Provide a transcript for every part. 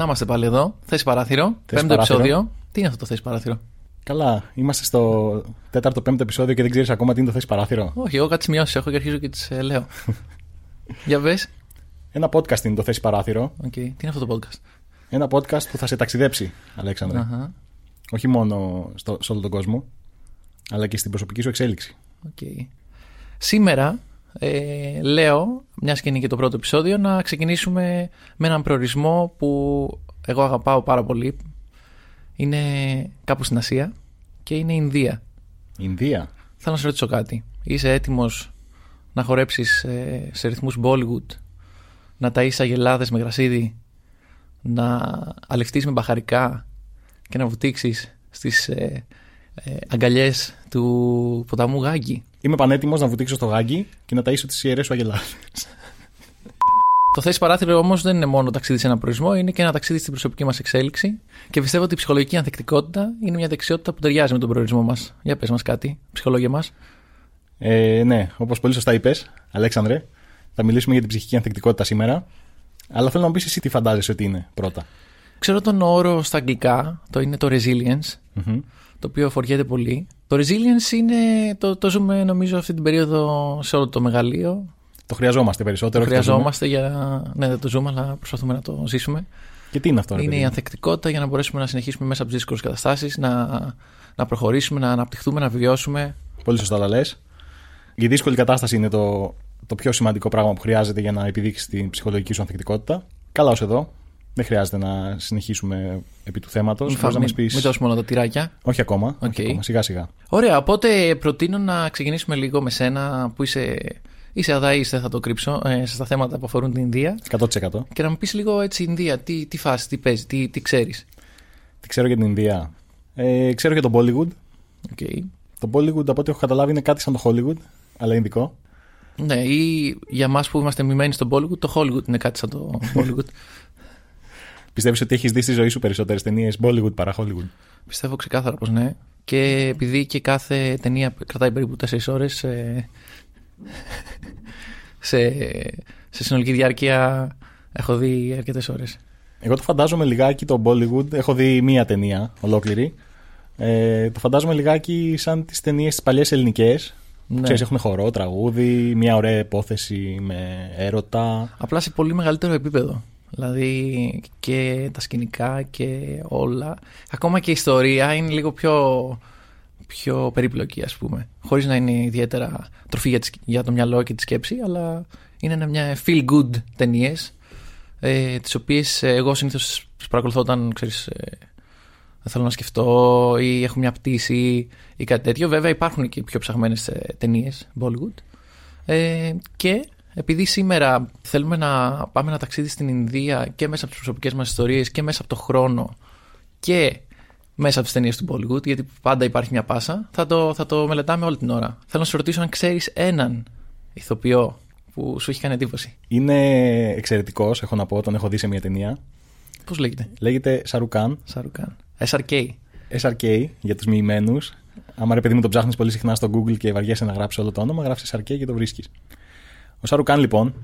Να είμαστε πάλι εδώ. Θέση παράθυρο. Θέση πέμπτο παράθυρο. επεισόδιο. Τι είναι αυτό το θέση παράθυρο; Καλά, είμαστε στο τέταρτο πέμπτο επεισόδιο και δεν ξέρεις ακόμα τι είναι το θέση παράθυρο. Όχι, εγώ κάτι σημειώσεις έχω και αρχίζω και τις λέω. Για πες. Ένα podcast είναι το θέση παράθυρο. Οκ. Τι είναι αυτό το podcast; Ένα podcast που θα σε ταξιδέψει, Αλέξανδρε. Αχα. Όχι μόνο στο, σε όλο τον κόσμο, αλλά και στην προσωπική σου εξέλιξη. Οκ. Σήμερα ε, λέω, μια και είναι και το πρώτο επεισόδιο, να ξεκινήσουμε με έναν προορισμό που εγώ αγαπάω πάρα πολύ. Είναι κάπου στην Ασία και είναι η Ινδία. Ινδία. Θέλω να σε ρωτήσω κάτι. Είσαι έτοιμος να χορέψεις ε, σε ρυθμούς Bollywood, να ταΐσεις αγελάδες με γρασίδι, να αλευτείς με μπαχαρικά και να βουτήξεις στις ε, ε, αγκαλιές του ποταμού Γάγκη; Είμαι πανέτοιμος να βουτήξω στο γάγκι και να ταΐσω τις ιερές σου αγελάδες. Το θέση παράθυρο όμως δεν είναι μόνο ταξίδι σε ένα προορισμό, είναι και ένα ταξίδι στην προσωπική μας εξέλιξη. Και πιστεύω ότι η ψυχολογική ανθεκτικότητα είναι μια δεξιότητα που ταιριάζει με τον προορισμό μας. Για πες μας κάτι, ψυχολόγια μας. Ε, ναι, όπως πολύ σωστά είπες, Αλέξανδρε, θα μιλήσουμε για την ψυχική ανθεκτικότητα σήμερα. Αλλά θέλω να μου πεις εσύ τι φαντάζεσαι ότι είναι πρώτα. Ξέρω τον όρο στα αγγλικά, το είναι το resilience, Μμμ. Το οποίο φοριέται πολύ. Το resilience είναι, το, το ζούμε νομίζω αυτή την περίοδο σε όλο το μεγαλείο. Το χρειαζόμαστε Το περισσότερο. όχι το ζούμε. χρειαζόμαστε για. Ναι, δεν το ζούμε, αλλά προσπαθούμε να το ζήσουμε. Και τι είναι αυτό, ρε είναι παιδί η μου; ανθεκτικότητα για να μπορέσουμε να συνεχίσουμε μέσα από τις δύσκολες καταστάσεις, να, να προχωρήσουμε, να αναπτυχθούμε, να βιώσουμε. Πολύ σωστά τα λες. Η δύσκολη κατάσταση είναι το, το πιο σημαντικό πράγμα που χρειάζεται για να επιδείξεις την ψυχολογική σου ανθεκτικότητα. Καλά ως εδώ. Δεν χρειάζεται να συνεχίσουμε επί του θέματος. Μην, Μπορείς να φάμε- μας μην, πει. μην δώσουμε όλα τα τυράκια. Όχι ακόμα. όχι Οκ. ακόμα. Σιγά σιγά. Ωραία, οπότε προτείνω να ξεκινήσουμε λίγο με σένα που είσαι, είσαι αδαής, δεν θα το κρύψω, ε, στα θέματα που αφορούν την Ινδία 100%. και να μου πεις λίγο έτσι Ινδία, τι, τι φάση, τι παίζεις, τι, τι ξέρεις; Τι ξέρω για την Ινδία; Ε, ξέρω για τον Bollywood. Okay. Το Bollywood, από ό,τι έχω καταλάβει, είναι κάτι σαν το Hollywood, αλλά ειδικό. Ναι, ή για μας που είμαστε μειμένοι στο Bollywood, το Hollywood είναι κάτι σαν το Bollywood. Πιστεύεις ότι έχεις δει στη ζωή σου περισσότερες ταινίες Bollywood παρά Hollywood; Πιστεύω ξεκάθαρα πως ναι. Και επειδή και κάθε ταινία κρατάει περίπου 4 ώρες ε, σε, σε συνολική διάρκεια έχω δει αρκετές ώρες. Εγώ το φαντάζομαι λιγάκι το Bollywood. Έχω δει μία ταινία ολόκληρη. Ε, το φαντάζομαι λιγάκι σαν τις ταινίες τις παλιές ελληνικές. Ναι. Ξέρεις, έχουν χορό, τραγούδι, μια ωραία υπόθεση με έρωτα. Απλά σε πολύ μεγαλύτερο επίπεδο. Δηλαδή και τα σκηνικά και όλα. Ακόμα και η ιστορία είναι λίγο πιο, πιο περίπλοκη ας πούμε. Χωρίς να είναι ιδιαίτερα τροφή για, τις- για το μυαλό και τη σκέψη, αλλά είναι ένα- μια feel good ταινίες. Ε, τις οποίες ε, εγώ συνήθως τις παρακολουθώ όταν ξέρεις, ε, δεν θέλω να σκεφτώ ή έχω μια πτήση ή κάτι τέτοιο. Βέβαια υπάρχουν και πιο ψαγμένες ταινίες Bollywood. Ε, και επειδή σήμερα θέλουμε να πάμε ένα ταξίδι στην Ινδία και μέσα από τις προσωπικές μας ιστορίες και μέσα από το χρόνο και μέσα από τις ταινίες του Bollywood, γιατί πάντα υπάρχει μια πάσα, θα το, θα το μελετάμε όλη την ώρα. Θέλω να σε ρωτήσω αν ξέρεις έναν ηθοποιό που σου έχει κάνει εντύπωση. Είναι εξαιρετικός, έχω να πω, τον έχω δει σε μια ταινία. Πώς λέγεται; Λέγεται Σαρουκάν. Σαρουκάν. SRK. SRK για τους μοιημένους. Άμα ρε παιδί μου το ψάχνεις πολύ συχνά στο Google και βαριέσαι να γράψεις όλο το όνομα, γράφεις SRK και το βρίσκεις. Ο Σαρουκάν λοιπόν,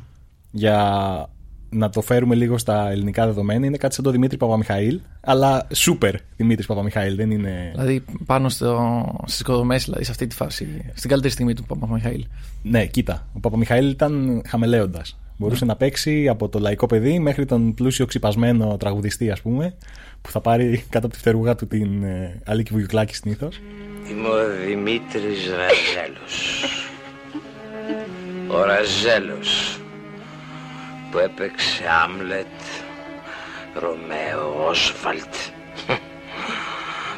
για να το φέρουμε λίγο στα ελληνικά δεδομένα, είναι κάτι σαν το Δημήτρη Παπαμιχαήλ, αλλά σούπερ Δημήτρης Παπαμιχαήλ. Δεν είναι. Δηλαδή πάνω στο, στις οικοδομές, δηλαδή σε αυτή τη φάση, στην καλύτερη στιγμή του Παπαμιχαήλ. Ναι, κοίτα. Ο Παπαμιχαήλ ήταν χαμελέοντας. Μπορούσε να παίξει από το λαϊκό παιδί μέχρι τον πλούσιο ξυπασμένο τραγουδιστή, ας πούμε, που θα πάρει κάτω από τη φτερούγα του την ε, Αλίκη Βουγιουκλάκη συνήθως. Είμαι ο Δημήτρης Ραζέλος. Ο Ραζέλος που έπαιξε Άμλετ, Ρωμαίο, Όσβαλτ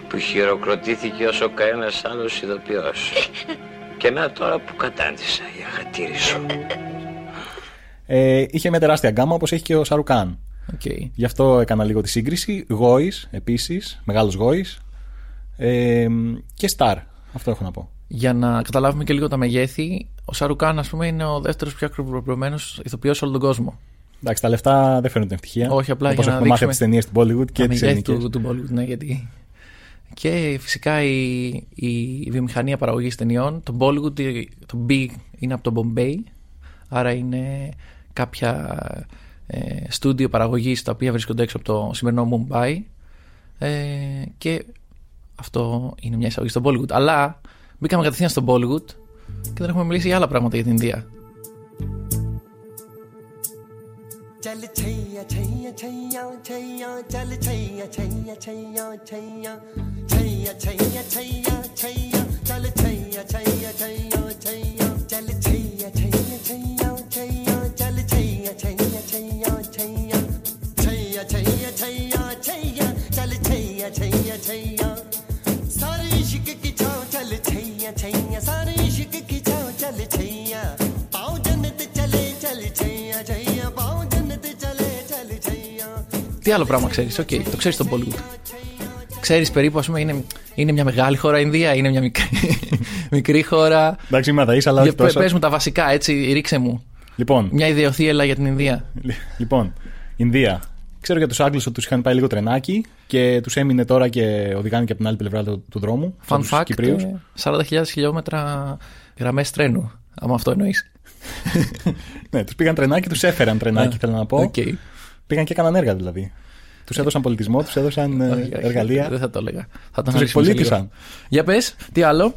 που χειροκροτήθηκε όσο κανένας άλλος ηθοποιός. Και να τώρα που κατάντησα η αγατήρη σου. Ε, είχε μια τεράστια γκάμα όπως έχει και ο Σαρουκάν. Okay. Γι' αυτό έκανα λίγο τη σύγκριση. Γόης επίσης, μεγάλος γόης. Ε, και Σταρ. Αυτό έχω να πω. Για να καταλάβουμε και λίγο τα μεγέθη, ο Σαρουκάν, ας πούμε, είναι ο δεύτερος πιο ακριβοπληρωμένο ηθοποιός σε όλο τον κόσμο. Εντάξει, τα λεφτά δεν φέρνουν την ευτυχία. Όχι, απλά Όπως για να έχουμε μάθει δείξουμε από τις ταινίες του Bollywood και τα τις μεγέθη ελληνικές. του, του Bollywood, ναι, γιατί. Και φυσικά η, η βιομηχανία παραγωγής ταινιών, το Bollywood, το B είναι από το Bombay, άρα είναι κάποια ε, στούντιο παραγωγής τα οποία βρίσκονται έξω από το σημερινό Μουμπάι ε, και αυτό είναι μια εισαγωγή στο Bollywood. Αλλά μπήκαμε κατευθείαν στο Bollywood και δεν έχουμε μιλήσει για άλλα πράγματα για την Ινδία. Chaya, chaya, Τι άλλο πράγμα ξέρεις, OK, okay, το ξέρεις τον Bollywood. Ξέρεις περίπου, ας πούμε, είναι, είναι μια μεγάλη χώρα η Ινδία, είναι μια μικρή, μικρή χώρα. Εντάξει, είμαι αδαής, αλλά όχι τόσο. Πες μου τα βασικά, έτσι, ρίξε μου. Λοιπόν. Μια ιδεοθύελλα για την Ινδία. Λοιπόν, Ινδία. Ξέρω για τους Άγγλους ότι τους είχαν πάει λίγο τρενάκι και τους έμεινε τώρα και οδηγάνε και από την άλλη πλευρά του, του δρόμου. Fun fact: Κυπρίους. 40.000 χιλιόμετρα γραμμές τρένου. Αν αυτό εννοείς. ναι, τους πήγαν τρενάκι, τους έφεραν τρενάκι, θέλω να πω. Okay. Πήγαν και έκαναν έργα δηλαδή. Τους έδωσαν πολιτισμό, τους έδωσαν ε, εργαλεία. Δεν θα το έλεγα. Θα τους εκπολίτησαν. Για πες, τι άλλο;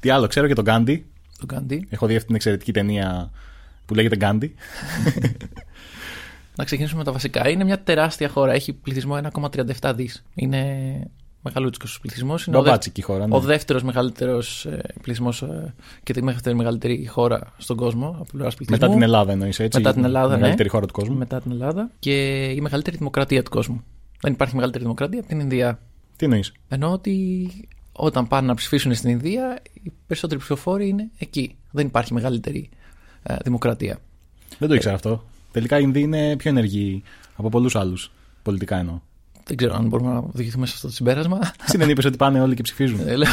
Τι άλλο, ξέρω για τον Γκάντι. Τον Γκάντι. Έχω δει αυτή την εξαιρετική ταινία που λέγεται Γκάντι. Να ξεκινήσουμε με τα βασικά. Είναι μια τεράστια χώρα. Έχει πληθυσμό 1,37 δις. Είναι μεγαλούτσικος πληθυσμός. Είναι Μπαμπάτσικη ο, χώρα, ναι. ο δεύτερος μεγαλύτερος ε, πληθυσμός ε, και τη δεύτερη μεγαλύτερη χώρα στον κόσμο από πλευράς πληθυσμού. Μετά την Ελλάδα εννοείς έτσι. Μετά την Ελλάδα, η μεγαλύτερη χώρα του κόσμου. Μετά την Ελλάδα και η μεγαλύτερη δημοκρατία του κόσμου. Δεν υπάρχει μεγαλύτερη δημοκρατία από την Ινδία. Τι εννοείς; Εννοώ ότι όταν πάνε να ψηφίσουν στην Ινδία, οι περισσότεροι ψηφοφόροι είναι εκεί. Δεν υπάρχει μεγαλύτερη ε, δημοκρατία. Δεν το ήξερα αυτό. Τελικά οι Ινδοί είναι πιο ενεργοί από πολλούς άλλους. Πολιτικά εννοώ. Δεν ξέρω αν μπορούμε να οδηγηθούμε σε αυτό το συμπέρασμα. Εσύ δεν είπες ότι πάνε όλοι και ψηφίζουν. Ε, λέω...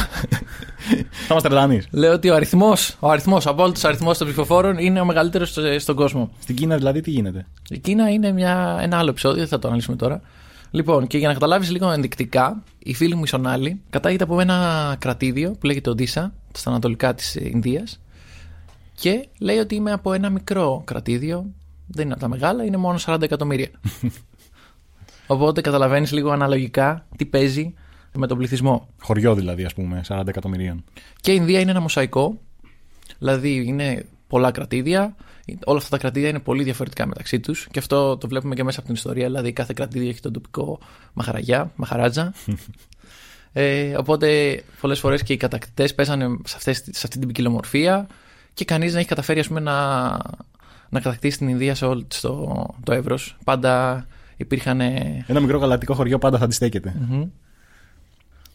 Θα μα τρελανεί. Λέω ότι ο αριθμός, ο αριθμός, απόλυτος αριθμός των ψηφοφόρων είναι ο μεγαλύτερος στον κόσμο. Στην Κίνα δηλαδή τι γίνεται; Η Κίνα είναι μια, ένα άλλο επεισόδιο, δεν θα το αναλύσουμε τώρα. Λοιπόν, και για να καταλάβεις λίγο ενδεικτικά, η φίλη μου η Σονάλη κατάγεται από ένα κρατήδιο που λέγεται Οντίσα, στα ανατολικά της Ινδίας. Και λέει ότι είμαι από ένα μικρό κρατήδιο δεν είναι από τα μεγάλα, είναι μόνο 40 εκατομμύρια. Οπότε καταλαβαίνεις λίγο αναλογικά τι παίζει με τον πληθυσμό. Χωριό δηλαδή, ας πούμε, 40 εκατομμυρίων. Και η Ινδία είναι ένα μοσαϊκό. Δηλαδή είναι πολλά κρατήδια. Όλα αυτά τα κρατήδια είναι πολύ διαφορετικά μεταξύ τους. Και αυτό το βλέπουμε και μέσα από την ιστορία. Δηλαδή κάθε κρατήδιο έχει τον τοπικό μαχαραγιά, μαχαράτζα. ε, οπότε πολλές φορές και οι κατακτητές παίζανε σε, αυτές, σε αυτή την ποικιλομορφία και κανείς δεν έχει καταφέρει ας πούμε, να να κατακτήσει την Ινδία σε όλο το, το εύρος. Πάντα υπήρχαν. Ένα μικρό γαλακτικό χωριό πάντα θα αντιστέκεται.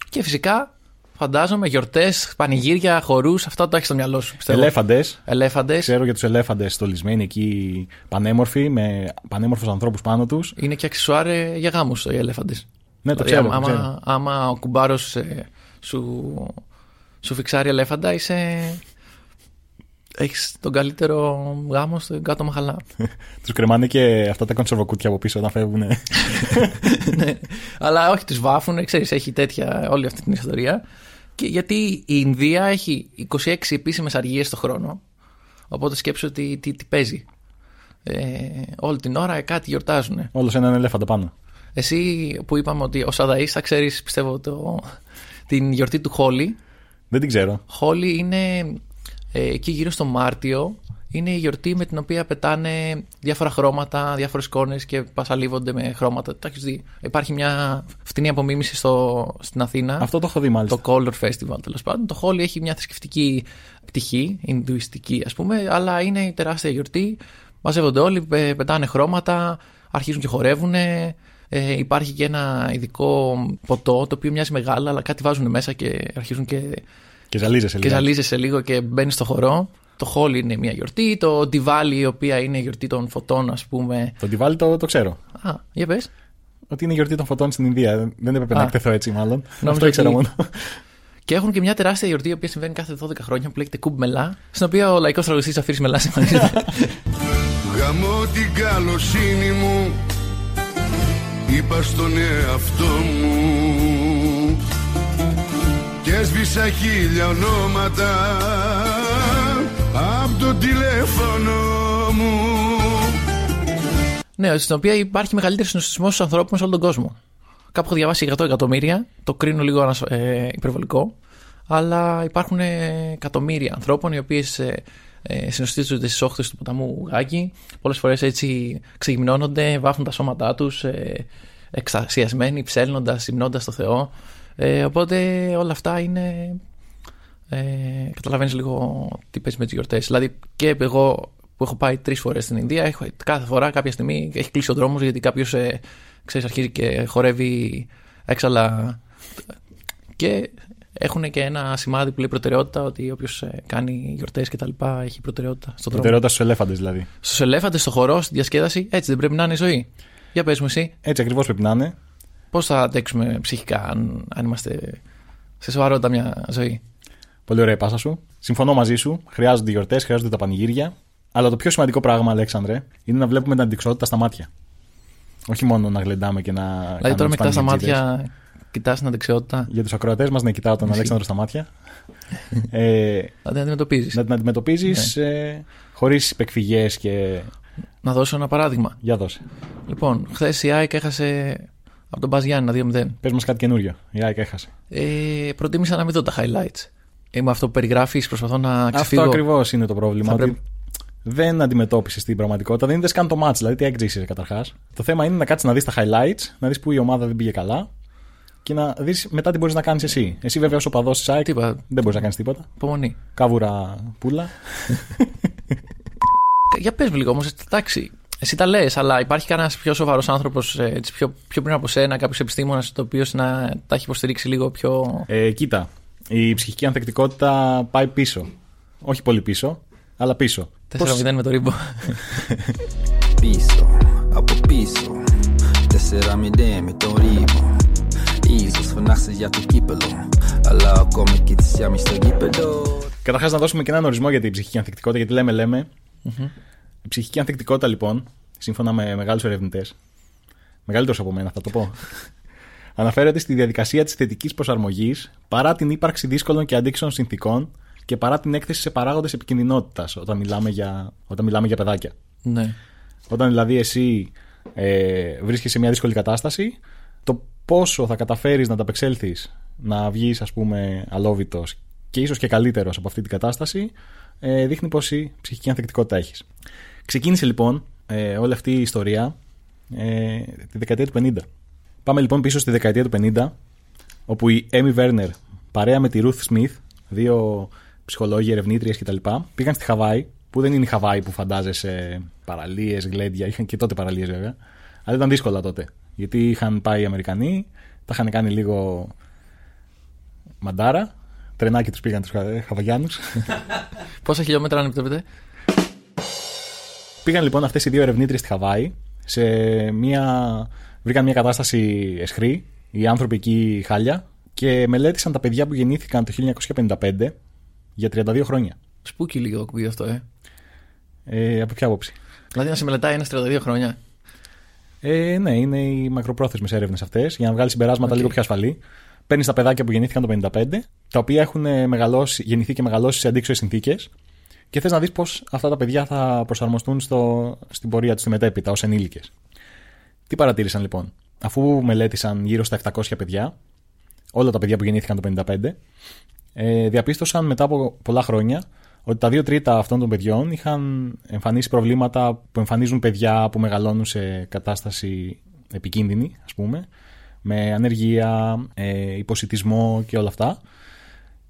Και φυσικά φαντάζομαι γιορτές, πανηγύρια, χορούς, αυτά το έχεις στο μυαλό σου. Ελέφαντες. Ελέφαντες. Ξέρω για τους ελέφαντες στολισμένοι εκεί πανέμορφοι, με πανέμορφους ανθρώπους πάνω τους. Είναι και αξισουάρ για γάμους οι ελέφαντες. Ναι, το δηλαδή, ξέρω. Άμα, ξέρω. άμα ο κουμπάρος ε, σου, σου φιξάρει ελέφαντα, είσαι έχεις τον καλύτερο γάμο στο κάτω μαχαλά. τους κρεμάνε και αυτά τα κονσερβοκούτια από πίσω όταν φεύγουν. ναι, αλλά όχι, τους βάφουν, ξέρεις, έχει τέτοια όλη αυτή την ιστορία. Και γιατί η Ινδία έχει 26 επίσημες αργίες το χρόνο. Οπότε σκέψω ότι τι, τι παίζει. Ε, όλη την ώρα κάτι γιορτάζουν. Όλος έναν ελέφαντα πάνω. Εσύ που είπαμε ότι ο Σαδαή θα ξέρεις, πιστεύω, το, την γιορτή του Χόλι. Δεν την ξέρω. Χόλι είναι ε, εκεί γύρω στο Μάρτιο είναι η γιορτή με την οποία πετάνε διάφορα χρώματα, διάφορες εικόνες και πασαλίβονται με χρώματα. Τα έχει δει. Υπάρχει μια φτηνή απομίμηση στο, στην Αθήνα. Αυτό το έχω δει μάλιστα. Το Color Festival τέλος πάντων. Το Holi έχει μια θρησκευτική πτυχή, Ινδουιστική ας πούμε, αλλά είναι η τεράστια γιορτή. Μαζεύονται όλοι, πετάνε χρώματα, αρχίζουν και χορεύουν. Ε, υπάρχει και ένα ειδικό ποτό το οποίο μοιάζει μεγάλα, αλλά κάτι βάζουν μέσα και αρχίζουν και και ζαλίζεσαι λίγο. Και ζαλίζεσαι λίγο και μπαίνεις στο χορό. Το Χόλι είναι μια γιορτή. Το Ντιβάλι, η οποία είναι η γιορτή των φωτών, ας πούμε. Το Ντιβάλι το, το ξέρω. Α, για πες. Ότι είναι η γιορτή των φωτών στην Ινδία. Δεν έπρεπε να εκτεθώ έτσι, μάλλον. Νόμιζα Αυτό ήξερα μόνο. Και έχουν και μια τεράστια γιορτή, η οποία συμβαίνει κάθε 12 χρόνια, που λέγεται Κουμπ Μελά, στην οποία ο λαϊκός τραγουδιστής Αφήρη Μελάς εμφανίζεται. Γαμώ την καλοσύνη μου, είπα στον εαυτό μου και έσβησα χίλια ονόματα από το τηλέφωνο μου Ναι, στην οποία υπάρχει μεγαλύτερο συνοστισμό στους ανθρώπους σε όλο τον κόσμο. Κάπου έχω διαβάσει 100 εκατομμύρια, το κρίνω λίγο ανασ- ε, υπερβολικό, αλλά υπάρχουν ε, εκατομμύρια ανθρώπων οι οποίες ε, ε, συνοστίζονται στις όχθες του ποταμού Γάκη. Πολλές φορές έτσι ξεγυμνώνονται, βάφουν τα σώματά τους, ε, εξασιασμένοι, ψέλνοντας, υμνώντας το Θεό. Ε, οπότε όλα αυτά είναι. Ε, Καταλαβαίνεις λίγο τι παίζει με τις γιορτές. Δηλαδή και εγώ που έχω πάει τρεις φορές στην Ινδία, έχω, κάθε φορά κάποια στιγμή έχει κλείσει ο δρόμος γιατί κάποιος ε, ξέρεις, αρχίζει και χορεύει έξαλα. Και έχουν και ένα σημάδι που λέει προτεραιότητα ότι όποιος κάνει γιορτές και τα λοιπά έχει προτεραιότητα στον δρόμο. Προτεραιότητα στους ελέφαντες δηλαδή. Στους ελέφαντες, στο χορό, στη διασκέδαση, έτσι δεν πρέπει να είναι η ζωή. Για πες μου εσύ, Έτσι ακριβώς πρέπει να είναι. Πώς θα αντέξουμε ψυχικά αν, αν είμαστε σε σοβαρότητα μια ζωή; Πολύ ωραία η πάσα σου. Συμφωνώ μαζί σου. Χρειάζονται γιορτές, χρειάζονται τα πανηγύρια. Αλλά το πιο σημαντικό πράγμα, Αλέξανδρε, είναι να βλέπουμε την αντικσότητα στα μάτια. Όχι μόνο να γλεντάμε και να. Δηλαδή κάνουμε τώρα με τους κοιτάς στα πανηγυρτζίδες. μάτια, κοιτάς την αντεξιότητα, Για τους ακροατές μας, να κοιτάω τον Αλέξανδρο στα μάτια. ε, να την αντιμετωπίζεις. να την αντιμετωπίζεις Ναι. ε, χωρίς υπεκφυγές και. Να δώσω ένα παράδειγμα. Για δώσε. Λοιπόν, χθες η ΑΕΚ έχασε από τον Μπα Γιάννη 2-0. Πες μας κάτι καινούριο. Η ΑΕΚ έχασε. Ε, προτίμησα να μην δω τα highlights. Ε, με αυτό που περιγράφεις, προσπαθώ να ξεφύγω. Αυτό ακριβώς είναι το πρόβλημα. Θα ότι πρέπει- Δεν αντιμετώπισες την πραγματικότητα. Δεν είδες καν το match. Δηλαδή, τι έκτζησε καταρχάς. Το θέμα είναι να κάτσεις να δεις τα highlights, να δεις που η ομάδα δεν πήγε καλά και να δεις μετά τι μπορείς να κάνεις εσύ. Εσύ, βέβαια, ως οπαδός της ΑΕΚ, Τίποτα. δεν μπορείς να κάνεις τίποτα. Υπομονή. Κάβουρα πουλα. Για πες μου λίγο όμως, εντάξει. Εσύ τα λες, αλλά υπάρχει κανένας πιο σοβαρός άνθρωπος πιο, πιο πριν από σένα, κάποιος επιστήμονας, το οποίος να τα έχει υποστηρίξει λίγο πιο. Ε, κοίτα, η ψυχική ανθεκτικότητα πάει πίσω. Όχι πολύ πίσω, αλλά πίσω. 4-0 με το ρίμπο. piso, από πίσω Τέσσερα μηδέν με τον ρήμο Ίσως φωνάξεις για το κύπελο Αλλά ακόμη και τις άμεις στο γήπεδο Καταρχάς, να δώσουμε και έναν ορισμό για την ψυχική ανθεκτικότητα, γιατί λέμε, λέμε. Η ψυχική ανθεκτικότητα, λοιπόν, σύμφωνα με μεγάλους ερευνητές, μεγαλύτερου από μένα, θα το πω, αναφέρεται στη διαδικασία της θετικής προσαρμογής παρά την ύπαρξη δύσκολων και αντίξεων συνθήκων και παρά την έκθεση σε παράγοντες επικινδυνότητας όταν, μιλάμε για, όταν μιλάμε για παιδάκια. ναι. Όταν δηλαδή εσύ ε, βρίσκεσαι σε μια δύσκολη κατάσταση, το πόσο θα καταφέρεις να ανταπεξέλθεις, να βγεις ας πούμε αλόβητος και ίσως και καλύτερος από αυτή την κατάσταση, ε, δείχνει πόση ψυχική ανθεκτικότητα έχεις. Ξεκίνησε λοιπόν ε, όλη αυτή η ιστορία ε, τη δεκαετία του 50. Πάμε λοιπόν πίσω στη δεκαετία του 50, όπου η Έμι Βέρνερ παρέα με τη Ruth Smith, δύο ψυχολόγοι, ερευνήτριες κτλ., πήγαν στη Χαβάη, που δεν είναι η Χαβάη που φαντάζεσαι παραλίες, γλέντια. Είχαν και τότε παραλίες βέβαια. Αλλά ήταν δύσκολα τότε. Γιατί είχαν πάει οι Αμερικανοί, τα είχαν κάνει λίγο μαντάρα. Τρενάκι τους πήγαν τους Χαβαγιάνου. Πόσα χιλιόμετρα αν επιτρέπετε. Πήγαν λοιπόν αυτές οι δύο ερευνήτριες στη Χαβάη. Σε μια... Βρήκαν μια κατάσταση εσχρή. Οι άνθρωποι εκεί χάλια. Και μελέτησαν τα παιδιά που γεννήθηκαν το 1955 για 32 χρόνια. Spooky λίγο ακούγεται αυτό, ε. Ε, από ποια άποψη; Δηλαδή να σε μελετάει ένας 32 χρόνια. Ε, ναι, είναι οι μακροπρόθεσμες έρευνες αυτές για να βγάλει συμπεράσματα Οκ. λίγο πιο ασφαλή. Παίρνεις τα παιδάκια που γεννήθηκαν το 55, τα οποία έχουν ε, μεγαλώσει, γεννηθεί και μεγαλώσει σε αντίξωες συνθήκες, και θες να δεις πώς αυτά τα παιδιά θα προσαρμοστούν στο, στην πορεία τους στη μετέπειτα ως ενήλικες. Τι παρατήρησαν λοιπόν; Αφού μελέτησαν γύρω στα 700 παιδιά, όλα τα παιδιά που γεννήθηκαν το 55, ε, διαπίστωσαν μετά από πολλά χρόνια ότι τα δύο τρίτα αυτών των παιδιών είχαν εμφανίσει προβλήματα που εμφανίζουν παιδιά που μεγαλώνουν σε κατάσταση επικίνδυνη, ας πούμε, με ανεργία, ε, υποσυτισμό και όλα αυτά.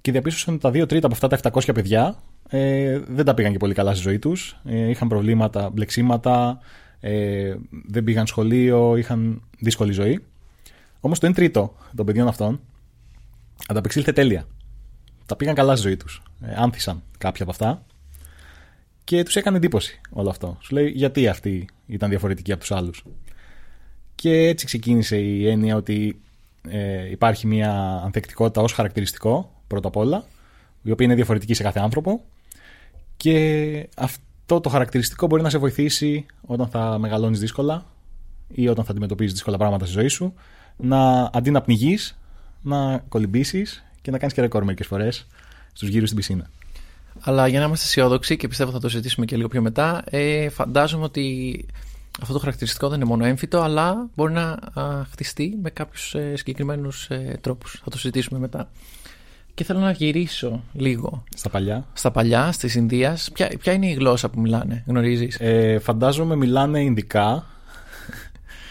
Και διαπίστωσαν ότι τα δύο τρίτα από αυτά τα 700 παιδιά ε, δεν τα πήγαν και πολύ καλά στη ζωή τους. Ε, είχαν προβλήματα, μπλεξίματα, ε, δεν πήγαν σχολείο, είχαν δύσκολη ζωή. Όμως το 1 τρίτο των παιδιών αυτών ανταπεξήλθε τέλεια. Τα πήγαν καλά στη ζωή τους. Ε, άνθησαν κάποια από αυτά. Και τους έκανε εντύπωση όλο αυτό. Σου λέει γιατί αυτοί ήταν διαφορετικοί από τους άλλους. Και έτσι ξεκίνησε η έννοια ότι ε, υπάρχει μια ανθεκτικότητα ως χαρακτηριστικό πρώτα απ' όλα, η οποία είναι διαφορετική σε κάθε άνθρωπο. Και αυτό το χαρακτηριστικό μπορεί να σε βοηθήσει όταν θα μεγαλώνεις δύσκολα ή όταν θα αντιμετωπίζεις δύσκολα πράγματα στη ζωή σου, να αντί να πνιγείς, να κολυμπήσεις και να κάνεις και ρεκόρ μερικές φορές στους γύρους στην πισίνα. Αλλά για να είμαστε αισιόδοξοι και πιστεύω θα το συζητήσουμε και λίγο πιο μετά, ε, φαντάζομαι ότι Αυτό το χαρακτηριστικό δεν είναι μόνο έμφυτο, αλλά μπορεί να α, χτιστεί με κάποιους ε, συγκεκριμένους ε, τρόπους. Θα το συζητήσουμε μετά. Και θέλω να γυρίσω λίγο Στα παλιά. στα παλιά, στη Ινδίας. Ποια, ποια είναι η γλώσσα που μιλάνε, γνωρίζεις; Ε, φαντάζομαι μιλάνε Ινδικά.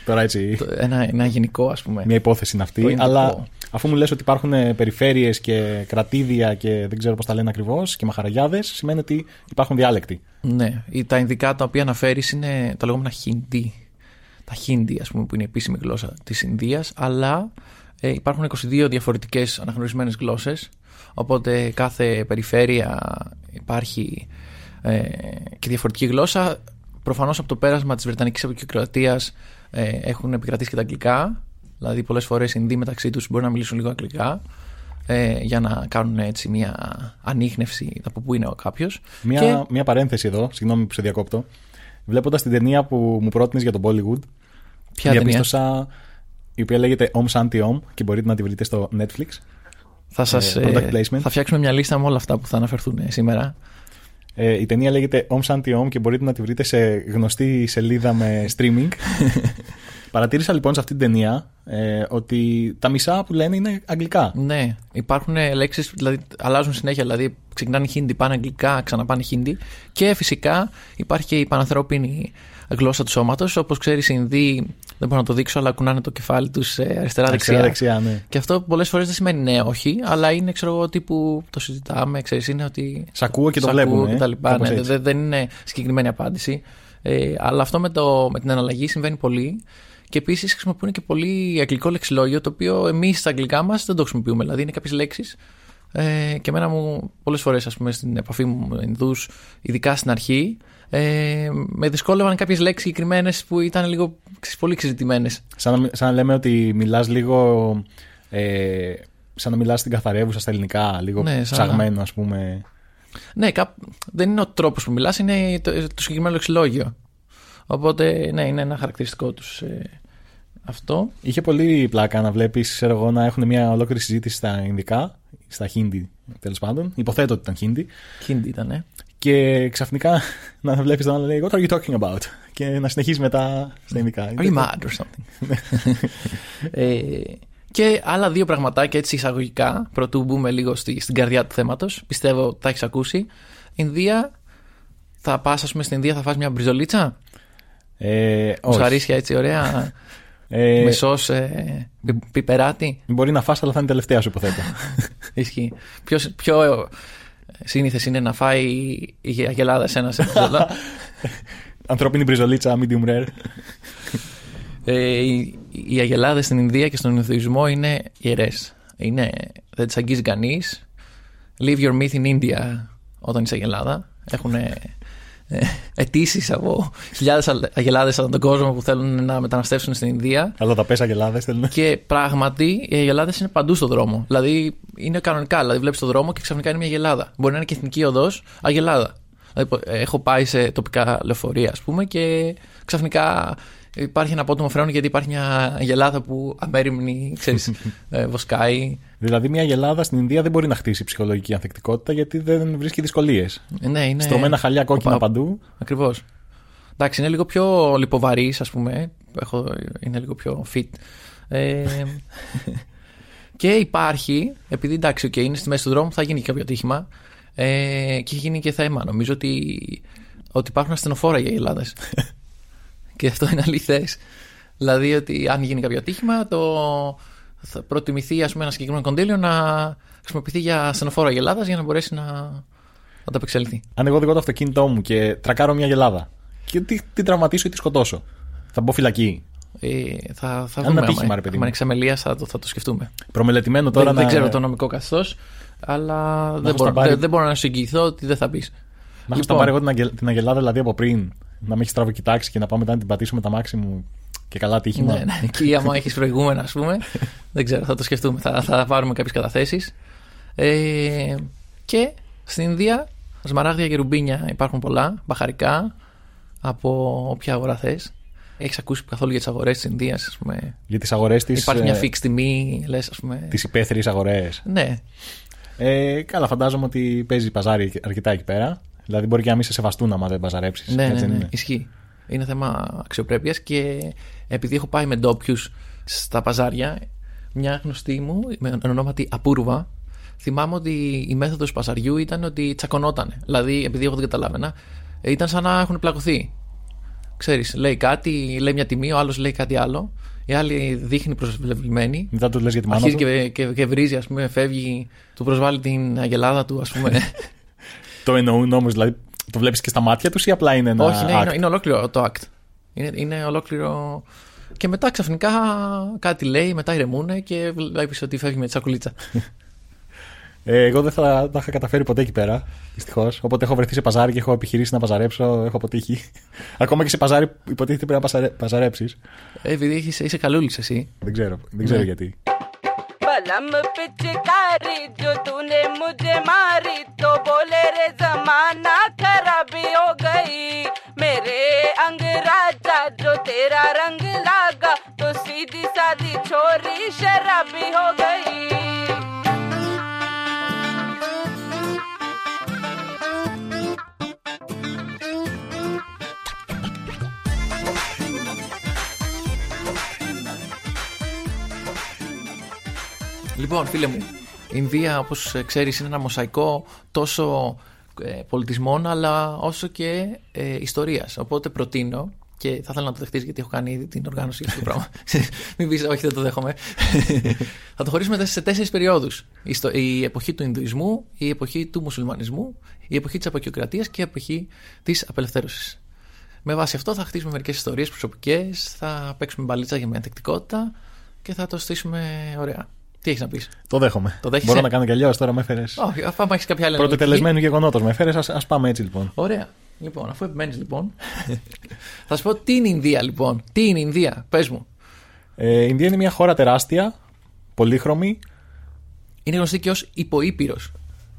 Τώρα έτσι. Ένα, ένα γενικό, ας πούμε. Μια υπόθεση είναι Το αυτή. Ινδικό. Αλλά αφού μου λες ότι υπάρχουν περιφέρειες και κρατήδια και δεν ξέρω πώς τα λένε ακριβώς και μαχαραγιάδες, σημαίνει ότι υπάρχουν διάλεκτοι. Ναι, ή τα Ινδικά τα οποία αναφέρεις είναι τα λεγόμενα Χίντι. Τα Χίντι, ας πούμε, που είναι η επίσημη γλώσσα της Ινδίας, αλλά ε, υπάρχουν 22 διαφορετικές αναγνωρισμένες γλώσσες. Οπότε κάθε περιφέρεια υπάρχει ε, και διαφορετική γλώσσα. Προφανώς από το πέρασμα της Βρετανικής Αποκρατεία ε, έχουν επικρατήσει και τα αγγλικά. Δηλαδή, πολλές φορές οι Ινδοί μεταξύ τους μπορεί να μιλήσουν λίγο αγγλικά ε, για να κάνουν έτσι μια ανείχνευση από πού είναι ο κάποιος. Μια, μια παρένθεση εδώ, συγγνώμη που σε διακόπτω. Βλέποντας την ταινία που μου πρότεινες για τον Bollywood, Ποια ταινία; Διαπίστωσα η οποία λέγεται Om Shanti Om και μπορείτε να τη βρείτε στο Netflix. Θα, σας, Ε, ε, product placement. θα φτιάξουμε μια λίστα με όλα αυτά που θα αναφερθούν ε, σήμερα. Ε, η ταινία λέγεται Om Shanti Om και μπορείτε να τη βρείτε σε γνωστή σελίδα με streaming. Παρατήρησα λοιπόν σε αυτή την ταινία ε, ότι τα μισά που λένε είναι αγγλικά. Ναι, υπάρχουν λέξεις, δηλαδή αλλάζουν συνέχεια. Δηλαδή ξεκινάνε χίντι, πάνε αγγλικά, ξαναπάνε χίντι. Και φυσικά υπάρχει και η πανανθρώπινη γλώσσα του σώματος. Όπως ξέρεις, οι Ινδοί δεν μπορώ να το δείξω, αλλά κουνάνε το κεφάλι τους αριστερά-δεξιά. Αριστερά-δεξιά, ναι. Και αυτό πολλές φορές δεν σημαίνει ναι, όχι, αλλά είναι ξέρω εγώ τύπου το συζητάμε, ξέρεις, είναι ότι. Σ' ακούω και το σ' βλέπουμε, ακούω ε, και τα λοιπά. κάπως Ναι, έτσι. δεν, δεν είναι συγκεκριμένη απάντηση. Ε, αλλά αυτό με, το, με την αναλλαγή συμβαίνει πολύ. Και επίσης χρησιμοποιούν και πολύ αγγλικό λεξιλόγιο, το οποίο εμείς στα αγγλικά μας δεν το χρησιμοποιούμε. Δηλαδή είναι κάποιες λέξεις. Ε, και εμένα μου πολλές φορές, ας πούμε, στην επαφή μου με Ινδούς, ειδικά στην αρχή, ε, με δυσκόλευαν κάποιες λέξεις συγκεκριμένες που ήταν λίγο ξέρεις, πολύ εξειδικευμένε. Σαν να, σαν να λέμε ότι μιλάς λίγο. Ε, σαν να μιλάς στην καθαρεύουσα στα ελληνικά, λίγο Ναι, σαν να- ψαγμένο, ας πούμε. Ναι, κάπ- δεν είναι ο τρόπος που μιλάς, είναι το, το συγκεκριμένο λεξιλόγιο. Οπότε, ναι, είναι ένα χαρακτηριστικό τους αυτό. Είχε πολύ πλάκα να βλέπεις, ξέρω εγώ, να έχουν μια ολόκληρη συζήτηση στα Ινδικά, στα Χίντι τέλος πάντων. Υποθέτω ότι ήταν Χίντι. Χίντι ήταν, ε. Και ξαφνικά να βλέπεις τον άλλο να λέει What are you talking about? Και να συνεχίζει μετά στα Ινδικά. Are you mad or something? ε, και άλλα δύο πραγματάκια έτσι εισαγωγικά, πρωτού μπούμε λίγο στη, στην καρδιά του θέματος. Πιστεύω ότι τα έχεις ακούσει. Ινδία, θα πας, ας πούμε, στην Ινδία, θα φας μια μπριζολίτσα; Ε, όχι. Μουσαρίσια έτσι, ωραία. Ε, με σως, ε, πι- πιπεράτη; Μπορεί να φας, αλλά θα είναι η τελευταία σου, υποθέτω. Ισχύει. Πιο, πιο σύνηθες είναι να φάει η αγελάδα σε ένας σε μπριζολά. Ανθρώπινη μπριζολίτσα, medium rare. Ε, οι, οι αγελάδες στην Ινδία και στον Ινδουισμό είναι ιερές. Είναι, δεν τις αγγίζει κανείς. Leave your myth in India όταν είσαι αγελάδα. Έχουν ε, αιτήσεις από χιλιάδες αγελάδες ανά τον κόσμο που θέλουν να μεταναστεύσουν στην Ινδία. Αλλά τα πες αγελάδες θέλουν. Και πράγματι οι αγελάδες είναι παντού στον δρόμο. Δηλαδή είναι κανονικά. Δηλαδή βλέπεις τον δρόμο και ξαφνικά είναι μια αγελάδα. Μπορεί να είναι και εθνική οδός αγελάδα. Δηλαδή, έχω πάει σε τοπικά λεωφορεία, ας πούμε, και ξαφνικά υπάρχει ένα απότομο φρένο γιατί υπάρχει μια αγελάδα που αμέριμνη, ξέρεις, ε, βοσκάει. Δηλαδή, μια γελάδα στην Ινδία δεν μπορεί να χτίσει ψυχολογική ανθεκτικότητα γιατί δεν βρίσκει δυσκολίες. Ε, Ναι, είναι. Στρωμένα χαλιά κόκκινα Οπα- παντού. Ακριβώς. Εντάξει, είναι λίγο πιο λιποβαρής, ας πούμε. Έχω, είναι λίγο πιο fit. Ε, και υπάρχει, επειδή εντάξει, okay, είναι στη μέση του δρόμου, θα γίνει και κάποιο ατύχημα. Ε, και έχει γίνει και θέμα. Νομίζω ότι, ότι υπάρχουν ασθενοφόρα για Ελλάδα. και αυτό είναι αληθές. Δηλαδή ότι αν γίνει κάποιο ατύχημα, το, θα προτιμηθεί ας πούμε, ένα συγκεκριμένο κονδύλιο να χρησιμοποιηθεί για ασθενοφόρα για Ελλάδα για να μπορέσει να, να ανταπεξέλθει. Αν εγώ οδηγώ το αυτοκίνητό μου και τρακάρω μια γελάδα και τι, τι τραυματίσω ή τι σκοτώσω, θα μπω φυλακή. Ε, θα, θα Αν δούμε. ένα ατύχημα, άμα- ρε παιδί άμα μου. είναι εξαμελίας, θα, το- θα το σκεφτούμε. Προμελετημένο τώρα δεν, να. δεν ξέρω το νομικό καθεστώς, αλλά δεν έχω μπορώ, στα πάρει- δεν, δεν μπορώ να σου εγγυηθώ ότι δεν θα μπει. Να έχω στα πάρει εγώ την, αγγελ- την αγελάδα δηλαδή από πριν. Να με έχεις τράβει κοιτάξει και να πάω μετά να την πατήσω με τα μάξι μου και καλά ατύχημα. Ναι, ναι. Εκεί, άμα έχεις προηγούμενα, ας πούμε, δεν ξέρω, θα το σκεφτούμε. Θα, θα πάρουμε κάποιες καταθέσεις. Ε, και στην Ινδία, σμαράγδια και ρουμπίνια υπάρχουν πολλά, μπαχαρικά, από όποια αγορά θες. Έχεις ακούσει καθόλου για τις αγορές της Ινδίας, ας πούμε; Για τις αγορές της. Υπάρχει μια fixed τιμή, λες, ας πούμε; Τις υπαίθριες αγορές. Ναι, Ε, καλά, φαντάζομαι ότι παίζει παζάρι αρκετά εκεί πέρα. Δηλαδή μπορεί και να μην σε σεβαστούν άμα δεν παζαρέψει. ναι, ναι, ναι, ισχύει. Είναι θέμα αξιοπρέπειας και επειδή έχω πάει με ντόπιους στα παζάρια, μια γνωστή μου με ονόματι Απούρβα, θυμάμαι ότι η μέθοδος παζαριού ήταν ότι τσακωνόταν. Δηλαδή, επειδή εγώ δεν καταλάβαινα, ήταν σαν να έχουν πλακωθεί. Ξέρεις, λέει κάτι, λέει μια τιμή, ο άλλος λέει κάτι άλλο. Η άλλη δείχνει προσβλημένη. Μετά του λες για τη μάνα Αρχίζει του. και, και, και βρίζει, ας πούμε, φεύγει, του προσβάλλει την αγελάδα του, ας πούμε. Το εννοούν όμως, δηλαδή το βλέπεις και στα μάτια τους ή απλά είναι ένα. Όχι, ναι, είναι, act? είναι ολόκληρο το act. Είναι, είναι ολόκληρο. Και μετά ξαφνικά κάτι λέει, μετά ηρεμούνε και βλέπεις ότι φεύγει με τη σακουλίτσα. Ε, εγώ δεν θα τα είχα καταφέρει ποτέ εκεί πέρα. Δυστυχώς. Οπότε έχω βρεθεί σε παζάρι και έχω επιχειρήσει να παζαρέψω. Έχω αποτύχει. Ακόμα και σε παζάρι που υποτίθεται πρέπει να παζαρε... παζαρέψεις. Ε, επειδή έχεις- είσαι καλούλης εσύ. Δεν ξέρω, δεν ξέρω Ναι. γιατί. बलम पिचकारी जो तूने मुझे मारी तो बोले रे, जमाना खराबी हो गई। मेरे अंग राजा जो तेरा रंग लागा तो सीधी सादी छोरी शराबी हो गई। Λοιπόν, φίλε μου, η Ινδία, όπως ξέρεις, είναι ένα μοσαϊκό τόσο ε, πολιτισμών, αλλά όσο και ε, ιστορίας. Οπότε προτείνω και θα ήθελα να το δεχτείς γιατί έχω κάνει ήδη την οργάνωση για αυτό το πράγμα. Μην πεις, όχι, δεν το δέχομαι. θα το χωρίσουμε σε τέσσερις περιόδους. Η, στο- η εποχή του Ινδουισμού, η εποχή του Μουσουλμανισμού, η εποχή της αποκιοκρατία και η εποχή της απελευθέρωσης. Με βάση αυτό θα χτίσουμε μερικές ιστορίες προσωπικές, θα παίξουμε μπαλίτσα για μια τεκτικότητα και θα το στήσουμε ωραία. Τι έχεις να πεις; Το δέχομαι. Το δέχεσαι; Μπορώ να κάνω κι αλλιώς. Τώρα με έφερες. Όχι, αφού άμα έχεις κάποια άλλη Πρώτο αναλυτική- τελεσμένου γεγονότος με έφερες. Α πάμε έτσι λοιπόν. Ωραία. Λοιπόν, αφού επιμένεις λοιπόν. θα σου πω τι είναι η Ινδία λοιπόν. Τι είναι η Ινδία, πες μου. Ε, η Ινδία είναι μια χώρα τεράστια, πολύχρωμη, Είναι γνωστή και ως υποήπειρος.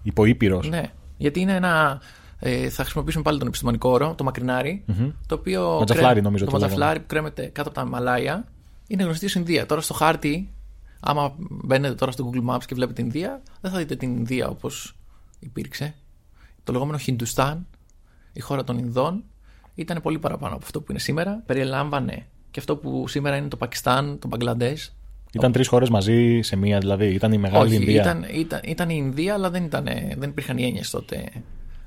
υποήπειρος. Ναι. Γιατί είναι ένα. Ε, θα χρησιμοποιήσουμε πάλι τον επιστημονικό όρο, το μακρινάρι. Το οποίο. Ματζαφλάρι, κρέ- νομίζω Το το ματζαφλάρι που κρέμεται κάτω από τα Μαλάια. Είναι γνωστή ως Ινδία. Τώρα στο χάρτη, άμα μπαίνετε τώρα στο Google Maps και βλέπετε Ινδία, δεν θα δείτε την Ινδία όπως υπήρξε. Το λεγόμενο Χιντουστάν, η χώρα των Ινδών, ήταν πολύ παραπάνω από αυτό που είναι σήμερα. Περιλάμβανε και αυτό που σήμερα είναι το Πακιστάν, το Μπαγκλαντές. Ήταν τρεις χώρες μαζί σε μία, δηλαδή. Ήταν η μεγάλη Όχι, Ινδία. ήταν, ήταν, ήταν η Ινδία, αλλά δεν, ήταν, δεν υπήρχαν οι έννοιες τότε.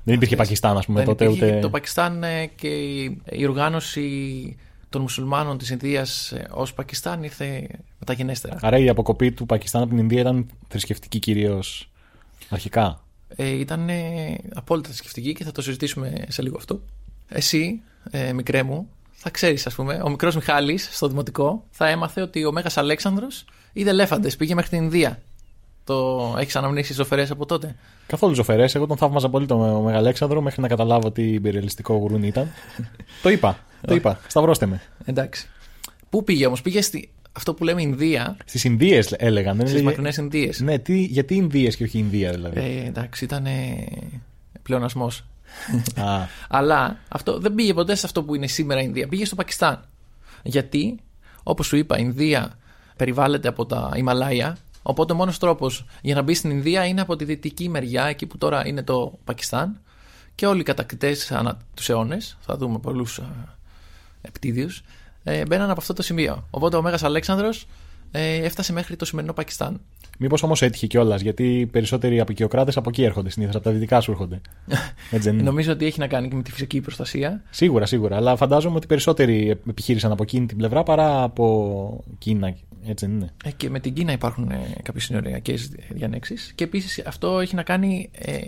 Δεν υπήρχε Αυτές. Πακιστάν, ας πούμε, Δεν τότε υπήρχε ούτε. Το Πακιστάν ε, και η, η οργάνωση των μουσουλμάνων της Ινδίας ε, ως Πακιστάν ήρθε μεταγενέστερα. Άρα η αποκοπή του Πακιστάν από την Ινδία ήταν θρησκευτική κυρίως αρχικά; Ε, ήταν ε, απόλυτα θρησκευτική και θα το συζητήσουμε σε λίγο αυτό. Εσύ, ε, μικρέ μου, θα ξέρεις ας πούμε, ο μικρός Μιχάλης στο δημοτικό θα έμαθε ότι ο Μέγας Αλέξανδρος είδε ελέφαντες, πήγε μέχρι την Ινδία. Το έχεις αναμνήσεις ζωφερές από τότε; Καθόλου ζωφερές. Εγώ τον θαύμαζα πολύ τον Μεγαλέξανδρο μέχρι να καταλάβω τι υπερελιστικό γουρούνι ήταν. το είπα. Το είπα. Σταυρώστε με. Εντάξει. Πού πήγε όμως, πήγε στη, αυτό που λέμε Ινδία, Στις Ινδίες έλεγαν. δεν στις έλεγε- μακρινές Ινδίες. Ναι, τι, γιατί Ινδίες και όχι Ινδία δηλαδή; Ε, εντάξει, ήταν πλεονασμός. Α, Αλλά αυτό δεν πήγε ποτέ σε αυτό που είναι σήμερα η Ινδία. Πήγε στο Πακιστάν. Γιατί, όπως σου είπα, η Ινδία περιβάλλεται από τα Ιμαλάια. Οπότε ο μόνος τρόπος για να μπει στην Ινδία είναι από τη δυτική μεριά, εκεί που τώρα είναι το Πακιστάν. Και όλοι οι κατακτητές ανά τους αιώνες, θα δούμε πολλούς επιτίδιου, ε, μπαίναν από αυτό το σημείο. Οπότε ο Μέγας Αλέξανδρος ε, έφτασε μέχρι το σημερινό Πακιστάν. Μήπως όμως έτυχε κιόλας, γιατί οι περισσότεροι απεικιοκράτες από εκεί έρχονται συνήθως, από τα δυτικά σου έρχονται. Έτσι δεν είναι. Νομίζω ότι έχει να κάνει και με τη φυσική προστασία. Σίγουρα, σίγουρα. Αλλά φαντάζομαι ότι περισσότεροι επιχείρησαν από εκείνη την πλευρά παρά από Κίνα. Έτσι δεν είναι. Ε, και με την Κίνα υπάρχουν ε, κάποιες συνοριακές διανέξεις. Και επίσης αυτό έχει να κάνει, ε,